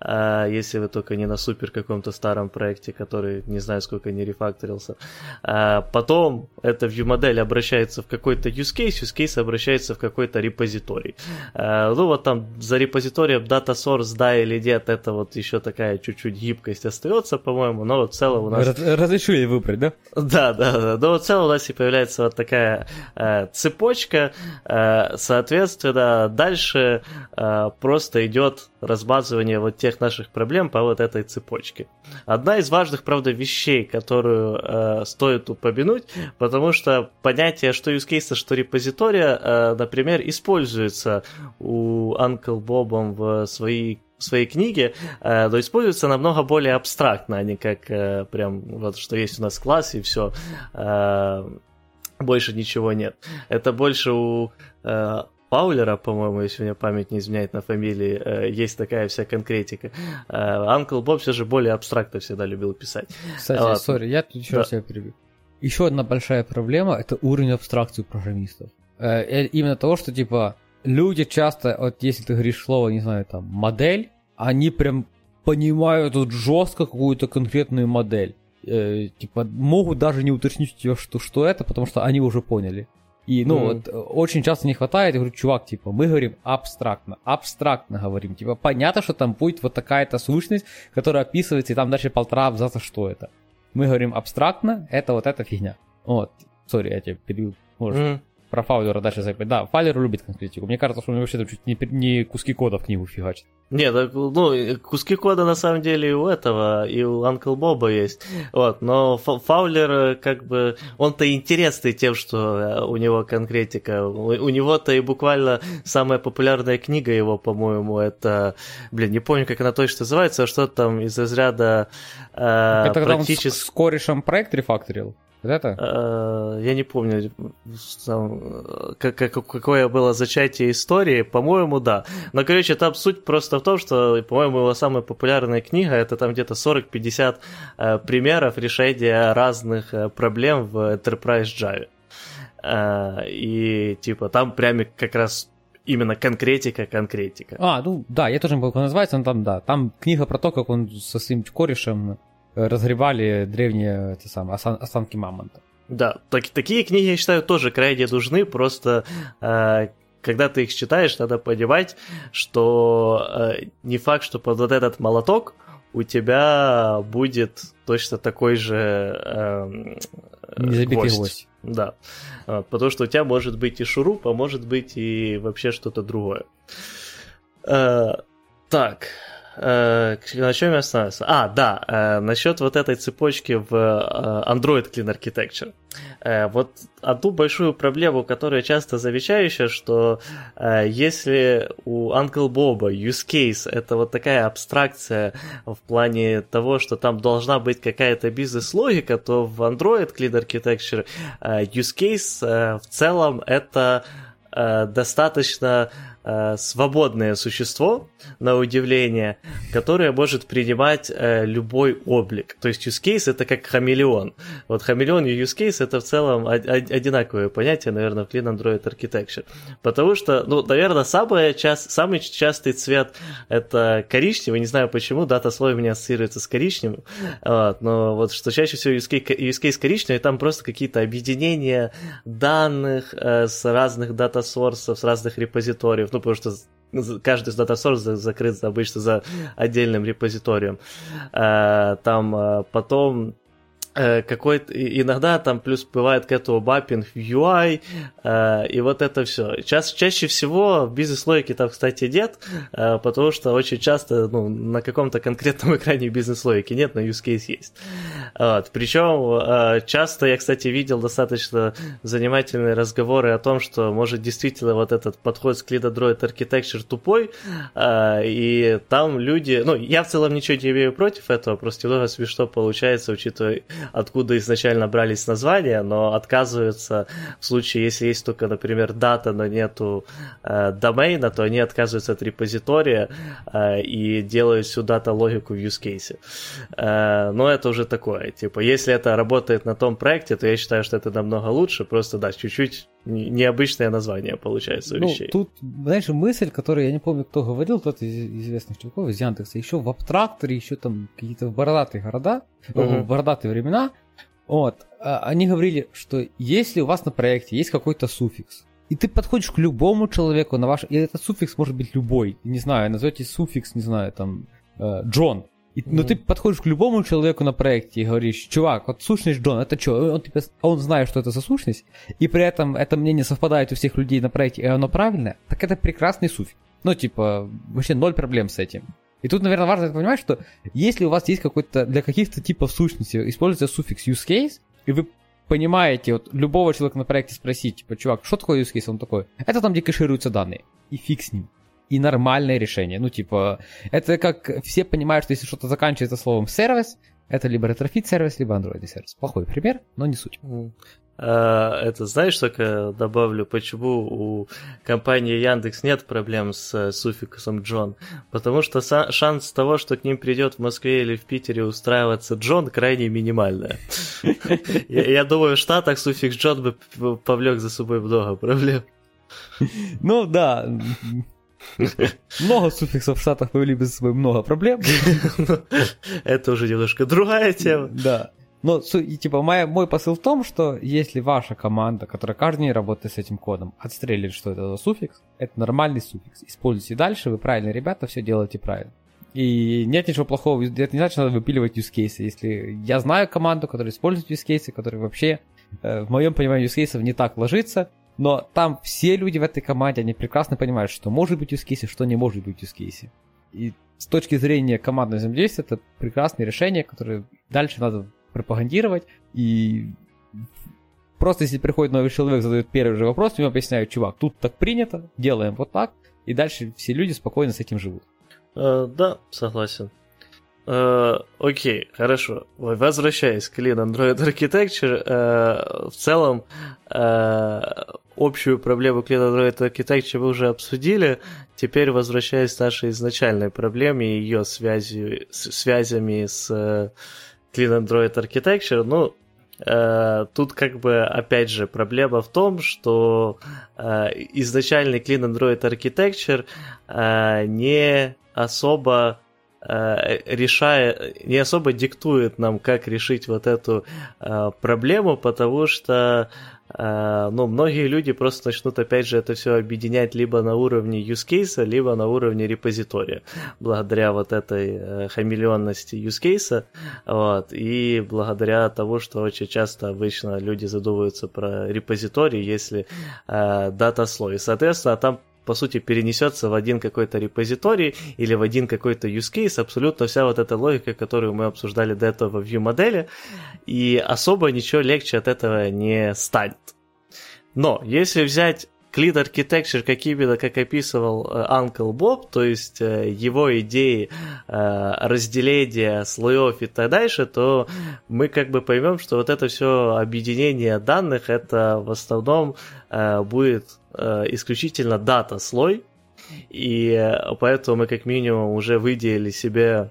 если вы только не на супер каком-то старом проекте, который не знаю, сколько не рефакторился. Потом эта view модель обращается в какой-то use case, use case обращается в какой-то репозиторий. Ну, вот там за репозиторием data source, да или нет, это вот еще такая чуть-чуть гибкость остается, по-моему, но вот в целом у нас... Разрешили выбрать, да? Да, да, да. Но вот в целом у нас и появляется вот такая э, цепочка, э, соответственно, дальше э, просто идет размазывание вот тех наших проблем по вот этой цепочке. Одна из важных, правда, вещей, которую э, стоит упомянуть, потому что понятие, что use case, что репозитория, э, например, используется у Uncle Бобом в своей в своей книге, э, но используется намного более абстрактно, а не как э, прям вот что есть у нас класс и все, э, больше ничего нет. Это больше у Паулера, по-моему, если меня память не изменяет на фамилии, есть такая вся конкретика. Анкл Боб все же более абстрактно всегда любил писать. Кстати, сори, я тут еще да. раз тебя перебью. Еще одна большая проблема – это уровень абстракции программистов. Именно того, что, типа, люди часто, вот если ты говоришь слово, не знаю, там, модель, они прям понимают вот жестко какую-то конкретную модель. Э, типа, могут даже не уточнить тебе, что, что это, потому что они уже поняли. И, ну, mm. вот, очень часто не хватает, я говорю, чувак, типа, мы говорим абстрактно, абстрактно говорим, типа, понятно, что там будет вот такая-то сущность, которая описывается, и там дальше полтора абзаца, что это. Мы говорим абстрактно, это вот эта фигня. Вот, сори, я тебя перебил, может. Mm про Фаулера дальше запять. Да, Фаулер любит конкретику. Мне кажется, что он вообще чуть не, не куски кода в книгу фигачит. Нет, ну, куски кода на самом деле и у этого, и у Анкл Боба есть. Вот, но Фаулер, как бы, он-то интересный тем, что э, у него конкретика. У, него-то и буквально самая популярная книга его, по-моему, это, блин, не помню, как она точно называется, а что-то там из разряда э, это практически... он с, с корешем проект рефакторил? Вот это? Э, я не помню, какое было зачатие истории. По-моему, да. Но, короче, там суть просто в том, что, по-моему, его самая популярная книга это там где-то 40-50 э, примеров решения разных э, проблем в Enterprise Java. э, и типа там прямо как раз именно конкретика, конкретика. А, ну да, я тоже не как называется, но там, да, там книга про то, как он со своим корешем разгребали древние это самое, останки мамонта. Да, так, такие книги, я считаю, тоже крайне нужны, просто э, когда ты их читаешь, надо понимать, что э, не факт, что под вот этот молоток у тебя будет точно такой же э, гвоздь. гвоздь. Да, э, потому что у тебя может быть и шуруп, а может быть и вообще что-то другое. Э, так, на чем я остановился? А, да, э, насчет вот этой цепочки в э, Android Clean Architecture. Вот одну большую проблему, которая часто замечающая, что если у Uncle Bob use case это вот такая абстракция в плане того, что там должна быть какая-то бизнес-логика, то в Android Clean Architecture use case в целом это достаточно э, свободное существо, на удивление, которое может принимать э, любой облик. То есть use case это как хамелеон. Вот хамелеон и use case это в целом одинаковые понятия, наверное, в Clean Android Architecture. Потому что, ну, наверное, самый, част, самый частый цвет это коричневый. Не знаю почему, дата слой у меня ассоциируется с коричневым. Вот, но вот что чаще всего use case, use case коричневый, там просто какие-то объединения данных э, с разных дата-сорсов, с разных репозиториев ну, потому что каждый из дата-сорс закрыт обычно за отдельным репозиторием. Э, там э, потом Э, какой-то иногда там плюс бывает к этому баппинг в UI, э, и вот это все. Ча- чаще всего в бизнес-логике там, кстати, нет, э, потому что очень часто ну, на каком-то конкретном экране бизнес-логики нет, но use case есть. Вот. Причем часто я, кстати, видел достаточно занимательные разговоры о том, что может действительно вот этот подход с Clean Android Architecture тупой, и там люди, ну, я в целом ничего не имею против этого, просто немного смешно получается, учитывая откуда изначально брались названия, но отказываются в случае, если есть только, например, дата, но нету э, домейна, то они отказываются от репозитория э, и делают всю дата-логику в use case. Э, но это уже такое, типа, если это работает на том проекте, то я считаю, что это намного лучше, просто, да, чуть-чуть необычное название получается ну, Тут, знаешь, мысль, которую я не помню, кто говорил, тот из известных чуваков из Яндекса, еще в абтракторе, еще там какие-то бородатые города, uh-huh. бородатые времена, вот, а, они говорили, что если у вас на проекте есть какой-то суффикс, и ты подходишь к любому человеку на ваш... И этот суффикс может быть любой. Не знаю, назовете суффикс, не знаю, там, э, Джон. И, но ты подходишь к любому человеку на проекте и говоришь, чувак, вот сущность Джон, это что? Он, тебе, он знает, что это за сущность, и при этом это мнение совпадает у всех людей на проекте, и оно правильное, так это прекрасный суффикс. Ну, типа, вообще ноль проблем с этим. И тут, наверное, важно понимать, что если у вас есть какой-то, для каких-то типов сущности используется суффикс use case, и вы понимаете, вот любого человека на проекте спросить, типа, чувак, что такое use case? Он такой, это там, где кэшируются данные. И фиг с ним и нормальное решение. Ну, типа, это как все понимают, что если что-то заканчивается словом сервис, это либо Retrofit сервис, либо андроидный сервис. Плохой пример, но не суть. А, это знаешь, только добавлю, почему у компании Яндекс нет проблем с э, суффиксом Джон? Потому что шанс того, что к ним придет в Москве или в Питере устраиваться Джон, крайне минимальная. Я думаю, в Штатах суффикс Джон бы повлек за собой много проблем. Ну да, много суффиксов в Штатах повели бы за собой много проблем. Это уже немножко другая тема. Да. Но, и, типа, моя, мой посыл в том, что если ваша команда, которая каждый день работает с этим кодом, отстрелит, что это за суффикс, это нормальный суффикс. Используйте дальше, вы правильные ребята, все делаете правильно. И нет ничего плохого, это не значит, что надо выпиливать use cases. Если я знаю команду, которая использует use cases, которые вообще, э, в моем понимании, use cases не так ложится, но там все люди в этой команде, они прекрасно понимают, что может быть use case, что не может быть use case. И с точки зрения командного взаимодействия, это прекрасное решение, которое дальше надо пропагандировать. И просто если приходит новый человек, задает первый же вопрос, ему объясняют, чувак, тут так принято, делаем вот так, и дальше все люди спокойно с этим живут. Uh, да, согласен. Uh, окей, хорошо. Возвращаясь к Clean Android Architecture, uh, в целом uh, общую проблему Clean Android Architecture вы уже обсудили. Теперь возвращаясь к нашей изначальной проблеме и ее связи, с, связями с Clean Android Architecture, ну, э, тут как бы опять же проблема в том, что э, изначальный Clean Android Architecture э, не особо э, решает, не особо диктует нам, как решить вот эту э, проблему, потому что Э, ну, многие люди просто начнут, опять же, это все объединять либо на уровне use case, либо на уровне репозитория, благодаря вот этой э, хамелеонности use case, вот, и благодаря того, что очень часто обычно люди задумываются про репозиторий, если э, дата слой. Соответственно, там по сути, перенесется в один какой-то репозиторий или в один какой-то use case, абсолютно вся вот эта логика, которую мы обсуждали до этого в view модели, и особо ничего легче от этого не станет. Но если взять Clean Architecture, как именно, как описывал э, Uncle Bob, то есть э, его идеи э, разделения слоев и так дальше, то мы как бы поймем, что вот это все объединение данных, это в основном будет исключительно дата слой, и поэтому мы как минимум уже выделили себе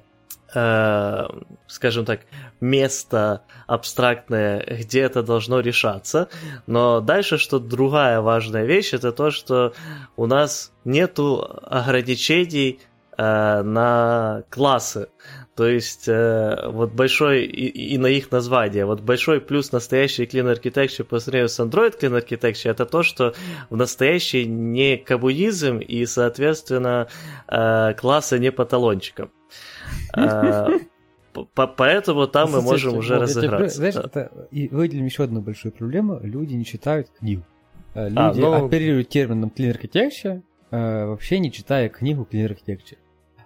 скажем так, место абстрактное, где это должно решаться. Но дальше, что другая важная вещь, это то, что у нас нету ограничений э, на классы. То есть э, вот большой и, и на их название. Вот большой плюс настоящей Clean Architecture по сравнению с Android Clean Architecture это то, что в настоящей не коммунизм и, соответственно, э, классы не по талончикам. А, поэтому там мы можем уже. Знаешь, и выделим еще одну большую проблему. Люди не читают книгу. Э, а, люди ну, оперируют термином Clean Architecture, вообще не читая книгу Clean Architecture.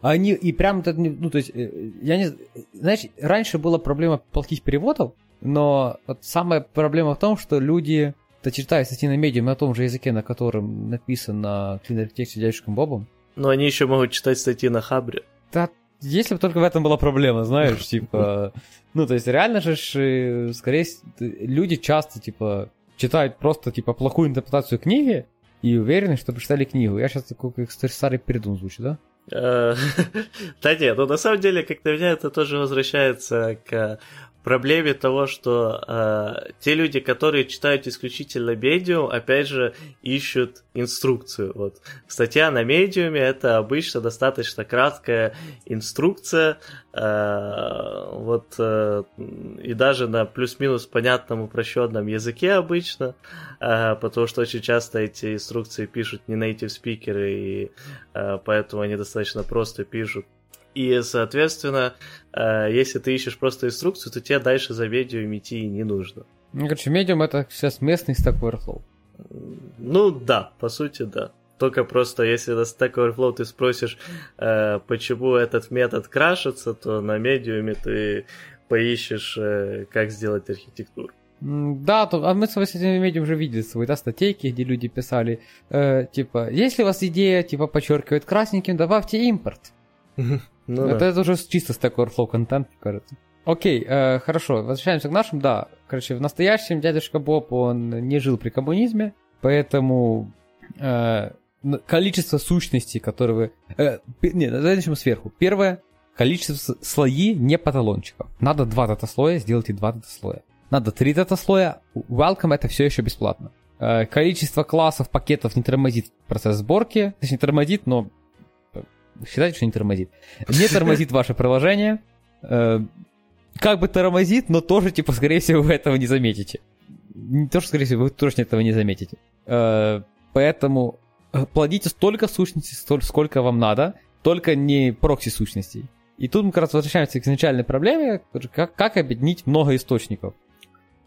Они и прям ну, то есть, э, я не знаешь, раньше была проблема плохих переводов, но вот самая проблема в том, что люди то читают статьи на медиуме на том же языке, на котором написано Clean Architecture дядюшком Бобом. Но они еще могут читать статьи на Хабре. Да, если бы только в этом была проблема, знаешь, типа... Ну, то есть реально же, э, скорее, люди часто, типа, читают просто, типа, плохую интерпретацию книги и уверены, что прочитали книгу. Я сейчас такой, как старый передун звучу, да? Э, да нет, ну на самом деле, как-то меня это тоже возвращается к проблеме того, что э, те люди, которые читают исключительно медиум, опять же, ищут инструкцию. Вот. Статья на медиуме это обычно достаточно краткая инструкция, э, вот, э, и даже на плюс-минус понятном упрощенном языке обычно, э, потому что очень часто эти инструкции пишут не native спикеры, и э, поэтому они достаточно просто пишут и, соответственно, если ты ищешь просто инструкцию, то тебе дальше за медиум идти не нужно. Ну, короче, медиум это сейчас местный Stack Overflow. Ну да, по сути, да. Только просто если на Stack Overflow ты спросишь, э, почему этот метод крашится, то на медиуме ты поищешь, э, как сделать архитектуру. Да, то, а мы с этим медиум уже видели свои да, статейки, где люди писали, э, типа, если у вас идея, типа, подчеркивает красненьким, добавьте импорт. Ну, это, да. это уже чисто Stack Overflow контент, кажется. Окей, э, хорошо, возвращаемся к нашим, да. Короче, в настоящем дядюшка Боб, он не жил при коммунизме, поэтому э, количество сущностей, которые вы... Э, не, начнем сверху. Первое, количество слои не по талончикам. Надо два дата-слоя, сделайте два дата-слоя. Надо три дата-слоя, welcome это все еще бесплатно. Э, количество классов, пакетов не тормозит процесс сборки, точнее тормозит, но считайте, что не тормозит. Не тормозит ваше приложение. Э, как бы тормозит, но тоже, типа, скорее всего, вы этого не заметите. Не то, что, скорее всего, вы точно этого не заметите. Э, поэтому э, плодите столько сущностей, сколько вам надо, только не прокси сущностей. И тут мы как раз возвращаемся к изначальной проблеме, как, как объединить много источников.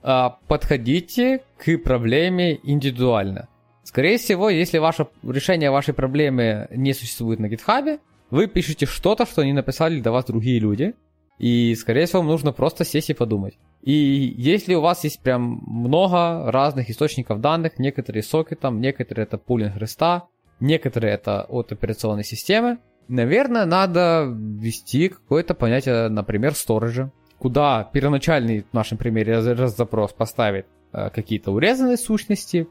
Подходите к проблеме индивидуально. Скорее всего, если ваше решение вашей проблемы не существует на GitHub, вы пишете что-то, что не написали до вас другие люди, и, скорее всего, вам нужно просто сесть и подумать. И если у вас есть прям много разных источников данных, некоторые сокетом, некоторые это пулинг реста, некоторые это от операционной системы, наверное, надо ввести какое-то понятие, например, сториджа, куда первоначальный в нашем примере запрос поставит э, какие-то урезанные сущности,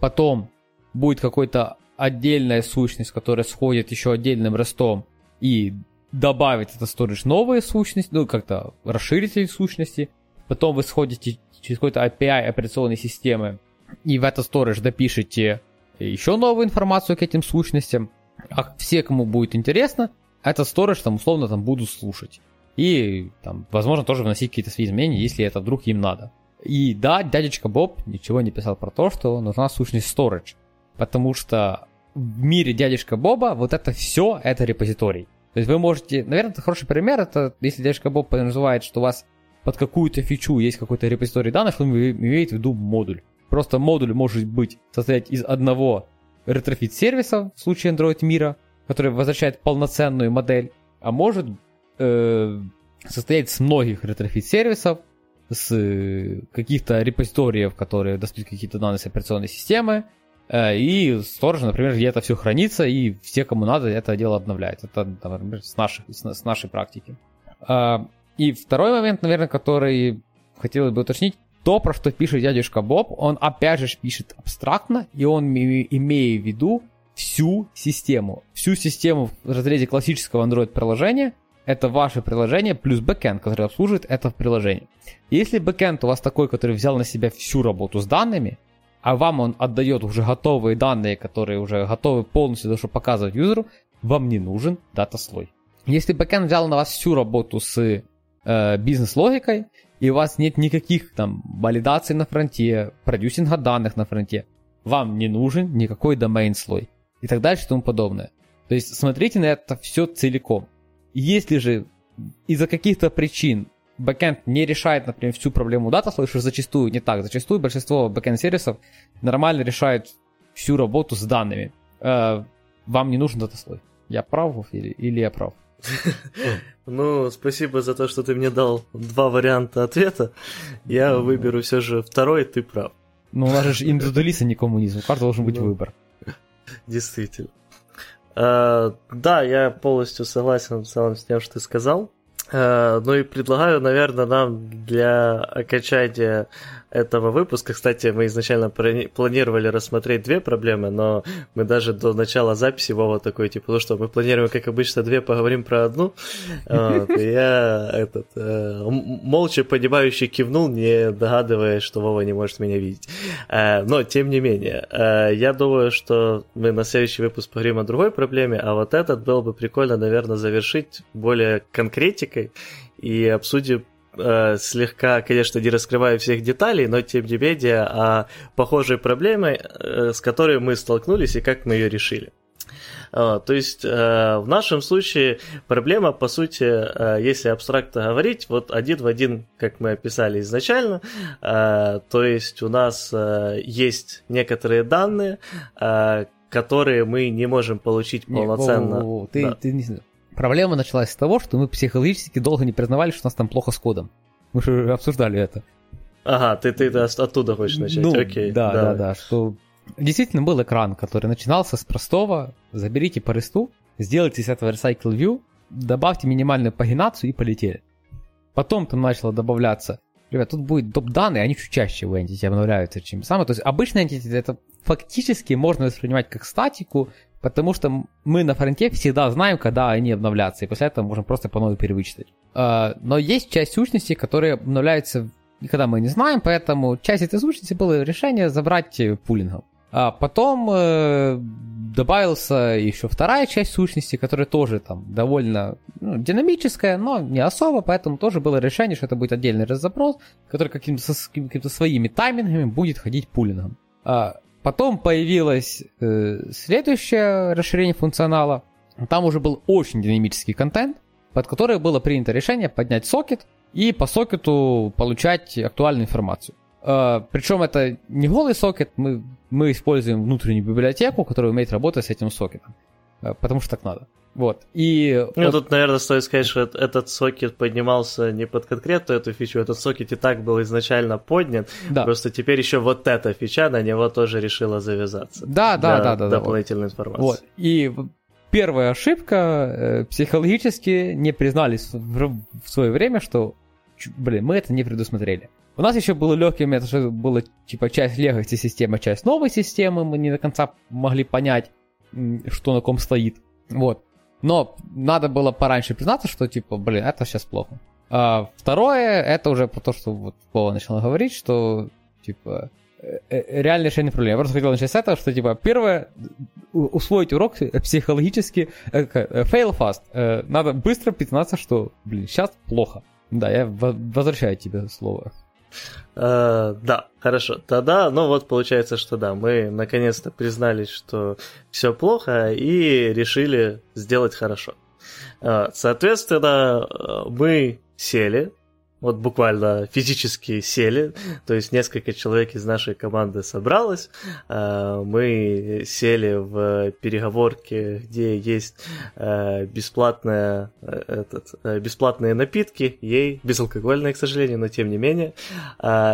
потом будет какой-то отдельная сущность, которая сходит еще отдельным ростом и добавит это сторож новые сущности, ну как-то расширить эти сущности, потом вы сходите через какой-то API операционной системы и в это storage допишете еще новую информацию к этим сущностям, а все, кому будет интересно, этот storage там условно там будут слушать. И там, возможно, тоже вносить какие-то свои изменения, если это вдруг им надо. И да, дядечка Боб ничего не писал про то, что нужна сущность storage. Потому что в мире дядюшка Боба вот это все, это репозиторий. То есть вы можете, наверное, это хороший пример, это если дядюшка Боб называет, что у вас под какую-то фичу есть какой-то репозиторий данных, он имеет в виду модуль. Просто модуль может быть состоять из одного Retrofit сервиса в случае Android мира, который возвращает полноценную модель, а может э, состоять с многих Retrofit сервисов, с э, каких-то репозиториев, которые достают какие-то данные с операционной системы, и Storage, например, где это все хранится, и все, кому надо, это дело обновляет. Это, например, с нашей, с нашей практики. А, и второй момент, наверное, который хотелось бы уточнить, то, про что пишет дядюшка Боб, он опять же пишет абстрактно, и он имея в виду всю систему. Всю систему в разрезе классического Android-приложения – это ваше приложение плюс бэкэнд, который обслуживает это приложение. Если бэкэнд у вас такой, который взял на себя всю работу с данными, а вам он отдает уже готовые данные, которые уже готовы полностью, чтобы показывать юзеру, вам не нужен data-слой. Если бэкэнд взял на вас всю работу с э, бизнес-логикой, и у вас нет никаких там валидаций на фронте, продюсинга данных на фронте, вам не нужен никакой домен-слой и так дальше и тому подобное. То есть смотрите на это все целиком. Если же из-за каких-то причин бэкэнд не решает, например, всю проблему дата что зачастую не так. Зачастую большинство бэкэнд-сервисов нормально решает всю работу с данными. Э, вам не нужен дата слой. Я прав или, или я прав? Ну, спасибо за то, что ты мне дал два варианта ответа. Я выберу все же второй, ты прав. Ну, у нас же индивидуалист, а не коммунизм. У каждого должен быть ну, выбор. Действительно. Uh, да, я полностью согласен в целом с тем, что ты сказал. Uh, ну и предлагаю, наверное, нам для окончания этого выпуска. Кстати, мы изначально планировали рассмотреть две проблемы, но мы даже до начала записи Вова такой, типа, ну что, мы планируем, как обычно, две, поговорим про одну. Вот, и я этот, э, молча понимающий кивнул, не догадываясь, что Вова не может меня видеть. Э, но, тем не менее, э, я думаю, что мы на следующий выпуск поговорим о другой проблеме, а вот этот было бы прикольно, наверное, завершить более конкретикой и обсудим э, слегка, конечно, не раскрываю всех деталей, но тем не менее о похожей проблеме, э, с которой мы столкнулись и как мы ее решили. Uh, то есть uh, в нашем случае проблема, по сути, uh, если абстрактно говорить, вот один в один, как мы описали изначально, то есть у нас есть некоторые данные, которые мы не можем получить полноценно. Не, во, во, во. Ты, да. ты не Проблема началась с того, что мы психологически долго не признавали, что у нас там плохо с кодом. Мы же обсуждали это. Ага, ты, ты оттуда хочешь начать, ну, окей. Да, да, да, да, что действительно был экран, который начинался с простого, заберите по ресту, сделайте из этого Recycle View, добавьте минимальную пагинацию и полетели. Потом там начало добавляться, ребят, тут будет доп-данные, они чуть чаще в Entity обновляются, чем самое. То есть обычно Entity это фактически можно воспринимать как статику, Потому что мы на фронте всегда знаем, когда они обновляться, и после этого можем просто по новой перевычитать. А, но есть часть сущностей, которые обновляются никогда мы не знаем, поэтому часть этой сущности было решение забрать пулингом. А потом э, добавился еще вторая часть сущности, которая тоже там довольно ну, динамическая, но не особо, поэтому тоже было решение, что это будет отдельный запрос, который каким-то, какими-то своими таймингами будет ходить пулингом. А, Потом появилось э, следующее расширение функционала. Там уже был очень динамический контент, под который было принято решение поднять сокет и по сокету получать актуальную информацию. Э, причем это не голый сокет, мы, мы используем внутреннюю библиотеку, которая умеет работать с этим сокетом, э, потому что так надо. Вот. И ну, вот... тут, наверное, стоит сказать, что этот сокет поднимался не под конкретную эту фичу, этот сокет и так был изначально поднят, да. просто теперь еще вот эта фича на него тоже решила завязаться. Да, да, да, да. Дополнительной да, вот. информации. Вот. И первая ошибка, э, психологически не признались в, свое время, что, блин, мы это не предусмотрели. У нас еще было легкий метод, что было типа часть legacy системы, часть новой системы, мы не до конца могли понять, что на ком стоит. Вот. Но надо было пораньше признаться, что типа, блин, это сейчас плохо. А второе, это уже по то, что вот Вова начал говорить, что, типа, э, э, реальное решение проблемы. Я просто хотел начать с этого, что, типа, первое, усвоить урок психологически, fail fast. Надо быстро признаться, что, блин, сейчас плохо. Да, я возвращаю тебе слово. Uh, да, хорошо. Тогда, ну вот получается, что да, мы наконец-то признались, что все плохо и решили сделать хорошо. Uh, соответственно, мы сели, вот буквально физически сели, то есть несколько человек из нашей команды собралось, а, мы сели в переговорке, где есть а, бесплатная, э, этот, э, бесплатные напитки, ей безалкогольные, к сожалению, но тем не менее,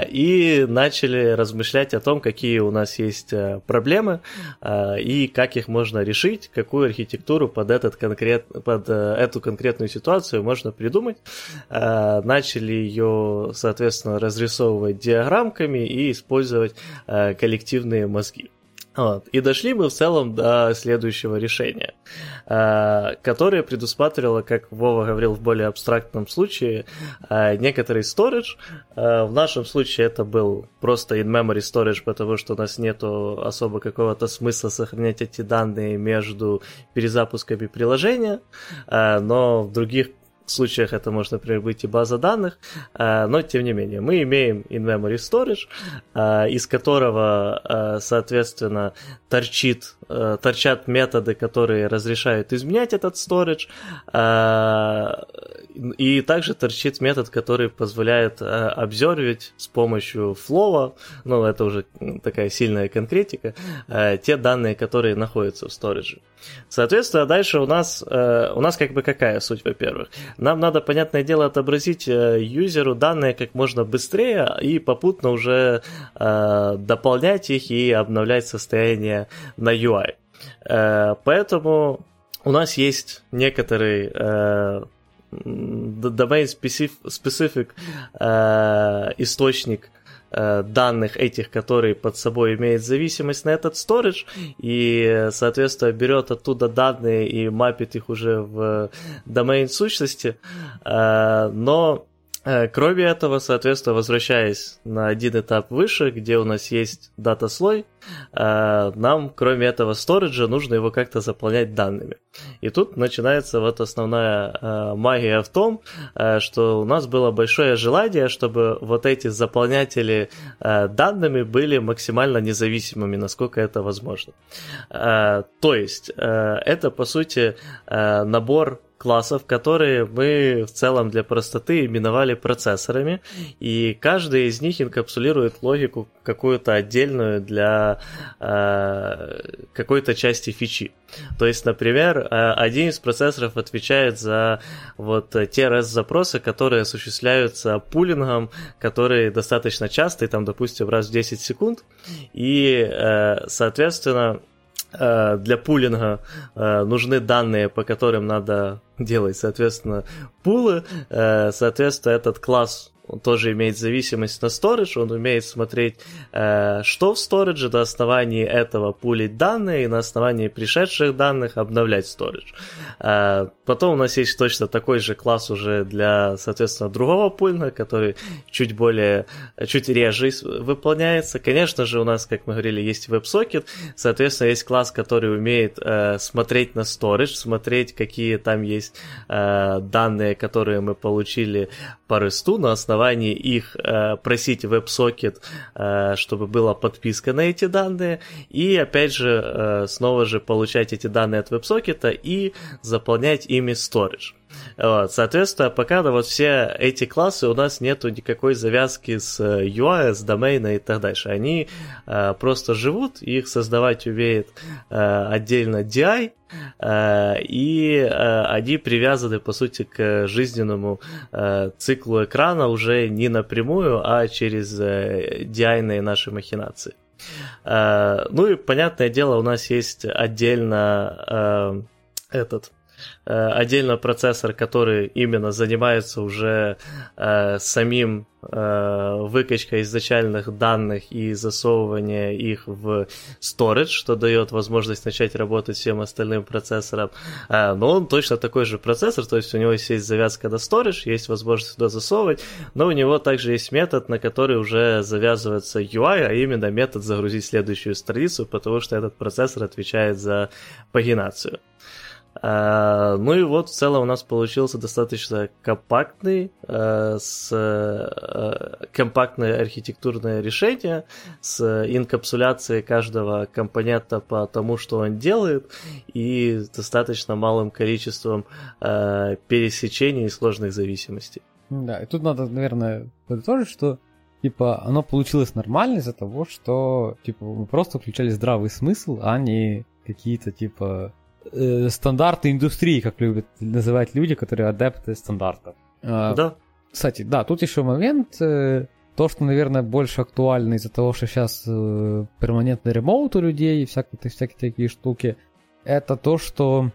и начали размышлять о том, какие у нас есть э, проблемы и как их можно решить, какую архитектуру под, этот конкрет, под эту конкретную ситуацию можно придумать. Начали ее, соответственно, разрисовывать диаграммками и использовать э, коллективные мозги. Вот. И дошли мы в целом до следующего решения, э, которое предусматривало, как Вова говорил в более абстрактном случае, э, некоторый storage. В нашем случае это был просто in-memory storage, потому что у нас нет особо какого-то смысла сохранять эти данные между перезапусками приложения, но в других случаях это может, например, быть и база данных, э, но тем не менее мы имеем in-memory storage, э, из которого, э, соответственно, торчит, торчат методы, которые разрешают изменять этот storage, и также торчит метод, который позволяет обзорвить с помощью flow, ну это уже такая сильная конкретика, те данные, которые находятся в storage. Соответственно, дальше у нас, у нас как бы какая суть, во-первых? Нам надо, понятное дело, отобразить э, юзеру данные как можно быстрее и попутно уже э, дополнять их и обновлять состояние на UI. Э, поэтому у нас есть некоторый э, domain specific э, источник данных этих, которые под собой имеют зависимость на этот storage, и, соответственно, берет оттуда данные и мапит их уже в домен сущности, э, но Э, кроме этого, соответственно, возвращаясь на один этап выше, где у нас есть дата-слой, э, нам, кроме этого сториджа, нужно его как-то заполнять данными. И тут начинается вот основная э, магия в том, что у нас было большое желание, чтобы вот эти заполнятели данными были максимально независимыми, насколько это возможно. То есть, это, по сути, набор классов, которые мы в целом для простоты именовали процессорами, и каждый из них инкапсулирует логику какую-то отдельную для э, какой-то части фичи. То есть, например, э, один из процессоров отвечает за вот те REST-запросы, которые осуществляются пулингом, который достаточно частый, там, допустим, раз в 10 секунд, и, э, соответственно, для пулинга э, нужны данные, по которым надо делать, соответственно, пулы. Э, соответственно, этот класс он тоже имеет зависимость на storage, он умеет смотреть, э, что в storage, до основания этого пулить данные, и на основании пришедших данных обновлять storage. Э, потом у нас есть точно такой же класс уже для, соответственно, другого пулинга, который чуть более, чуть реже выполняется. Конечно же, у нас, как мы говорили, есть WebSocket, соответственно, есть класс, который умеет э, смотреть на storage, смотреть, какие там есть э, данные, которые мы получили по REST на основании основании их э, просить WebSocket, э, чтобы была подписка на эти данные, и опять же э, снова же получать эти данные от WebSocket и заполнять ими storage. Вот, соответственно, пока да, вот все эти классы у нас нету никакой завязки с UI, с домена и так дальше. Они э, просто живут, их создавать умеет э, отдельно DI, э, и э, они привязаны, по сути, к жизненному э, циклу экрана уже не напрямую, а через э, DI наши махинации. Э, ну и, понятное дело, у нас есть отдельно э, этот э, отдельно процессор, который именно занимается уже э, самим э, выкачкой изначальных данных и засовывания их в storage, что дает возможность начать работать всем остальным процессорам. Э, но он точно такой же процессор, то есть у него есть завязка на storage, есть возможность туда засовывать, но у него также есть метод, на который уже завязывается UI, а именно метод загрузить следующую страницу, потому что этот процессор отвечает за пагинацию. Uh, ну и вот в целом у нас получился достаточно компактный, uh, с uh, компактное архитектурное решение с инкапсуляцией каждого компонента по тому, что он делает, и достаточно малым количеством пересечений и сложных зависимостей. Да, и тут надо, наверное, подытожить, что типа оно получилось нормально из-за того, что типа мы просто включали здравый смысл, а не какие-то типа э, стандарты индустрии, как любят называть люди, которые адепты стандартов. А, да. Кстати, да, тут еще момент, э, то, что, наверное, больше актуально из-за того, что сейчас э, перманентный ремоут у людей и всякие, всякие такие штуки, это то, что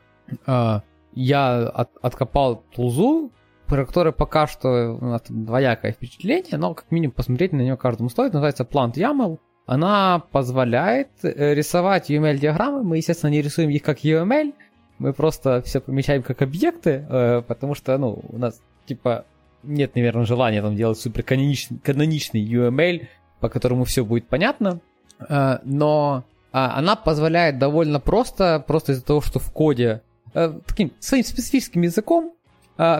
э, я от, откопал тулзу, про которой пока что у нас двоякое впечатление, но как минимум посмотреть на нее каждому стоит, называется Plant YAML. Она позволяет э, рисовать UML-диаграммы. Мы, естественно, не рисуем их как UML, мы просто все помечаем как объекты, э, потому что, ну, у нас, типа, нет, наверное, желания там делать супер каноничный, UML, по которому все будет понятно, э, но а, она позволяет довольно просто, просто из-за того, что в коде таким своим специфическим языком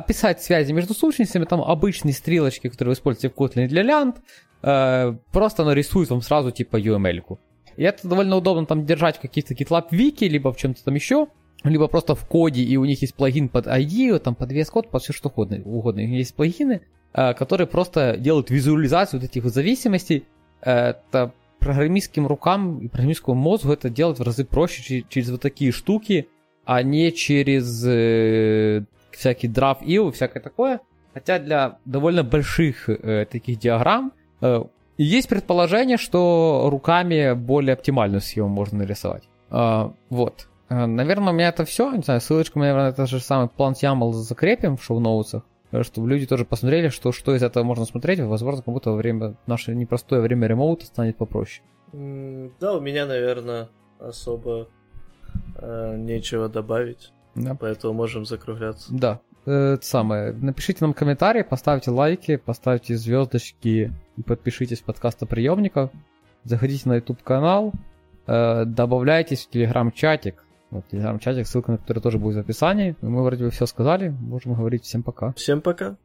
писать связи между сущностями, там обычные стрелочки, которые вы используете в Kotlin для лянд, Э, просто оно рисует вам сразу типа UML-ку. И это довольно удобно там держать в каких-то GitLab вики, либо в чем-то там еще, либо просто в коде, и у них есть плагин под ID, там под VS Code, под все что угодно. угодно. У них есть плагины, э, которые просто делают визуализацию вот этих вот зависимостей. Это программистским рукам и программистскому мозгу это делать в разы проще через вот такие штуки, а не через э, всякий draft и всякое такое. Хотя для довольно больших э, таких диаграмм есть предположение, что руками более оптимальную схему можно нарисовать. Э, вот. Э, наверное, у меня это все. Не знаю, ссылочку, наверное, это же самый план YAML закрепим в шоу-ноутсах, чтобы люди тоже посмотрели, что, что из этого можно смотреть. Возможно, кому-то во время, наше непростое время ремоута станет попроще. Да, у меня, наверное, особо э, нечего добавить. Да. Поэтому можем закругляться. Да. Э, самое. Напишите нам комментарии, поставьте лайки, поставьте звездочки и подпишитесь в подкастоприемниках. Заходите на YouTube канал, э, добавляйтесь в телеграм-чатик. Вот телеграм-чатик, ссылка на который тоже будет в описании. Мы вроде бы все сказали. Можем говорить всем пока. Всем пока.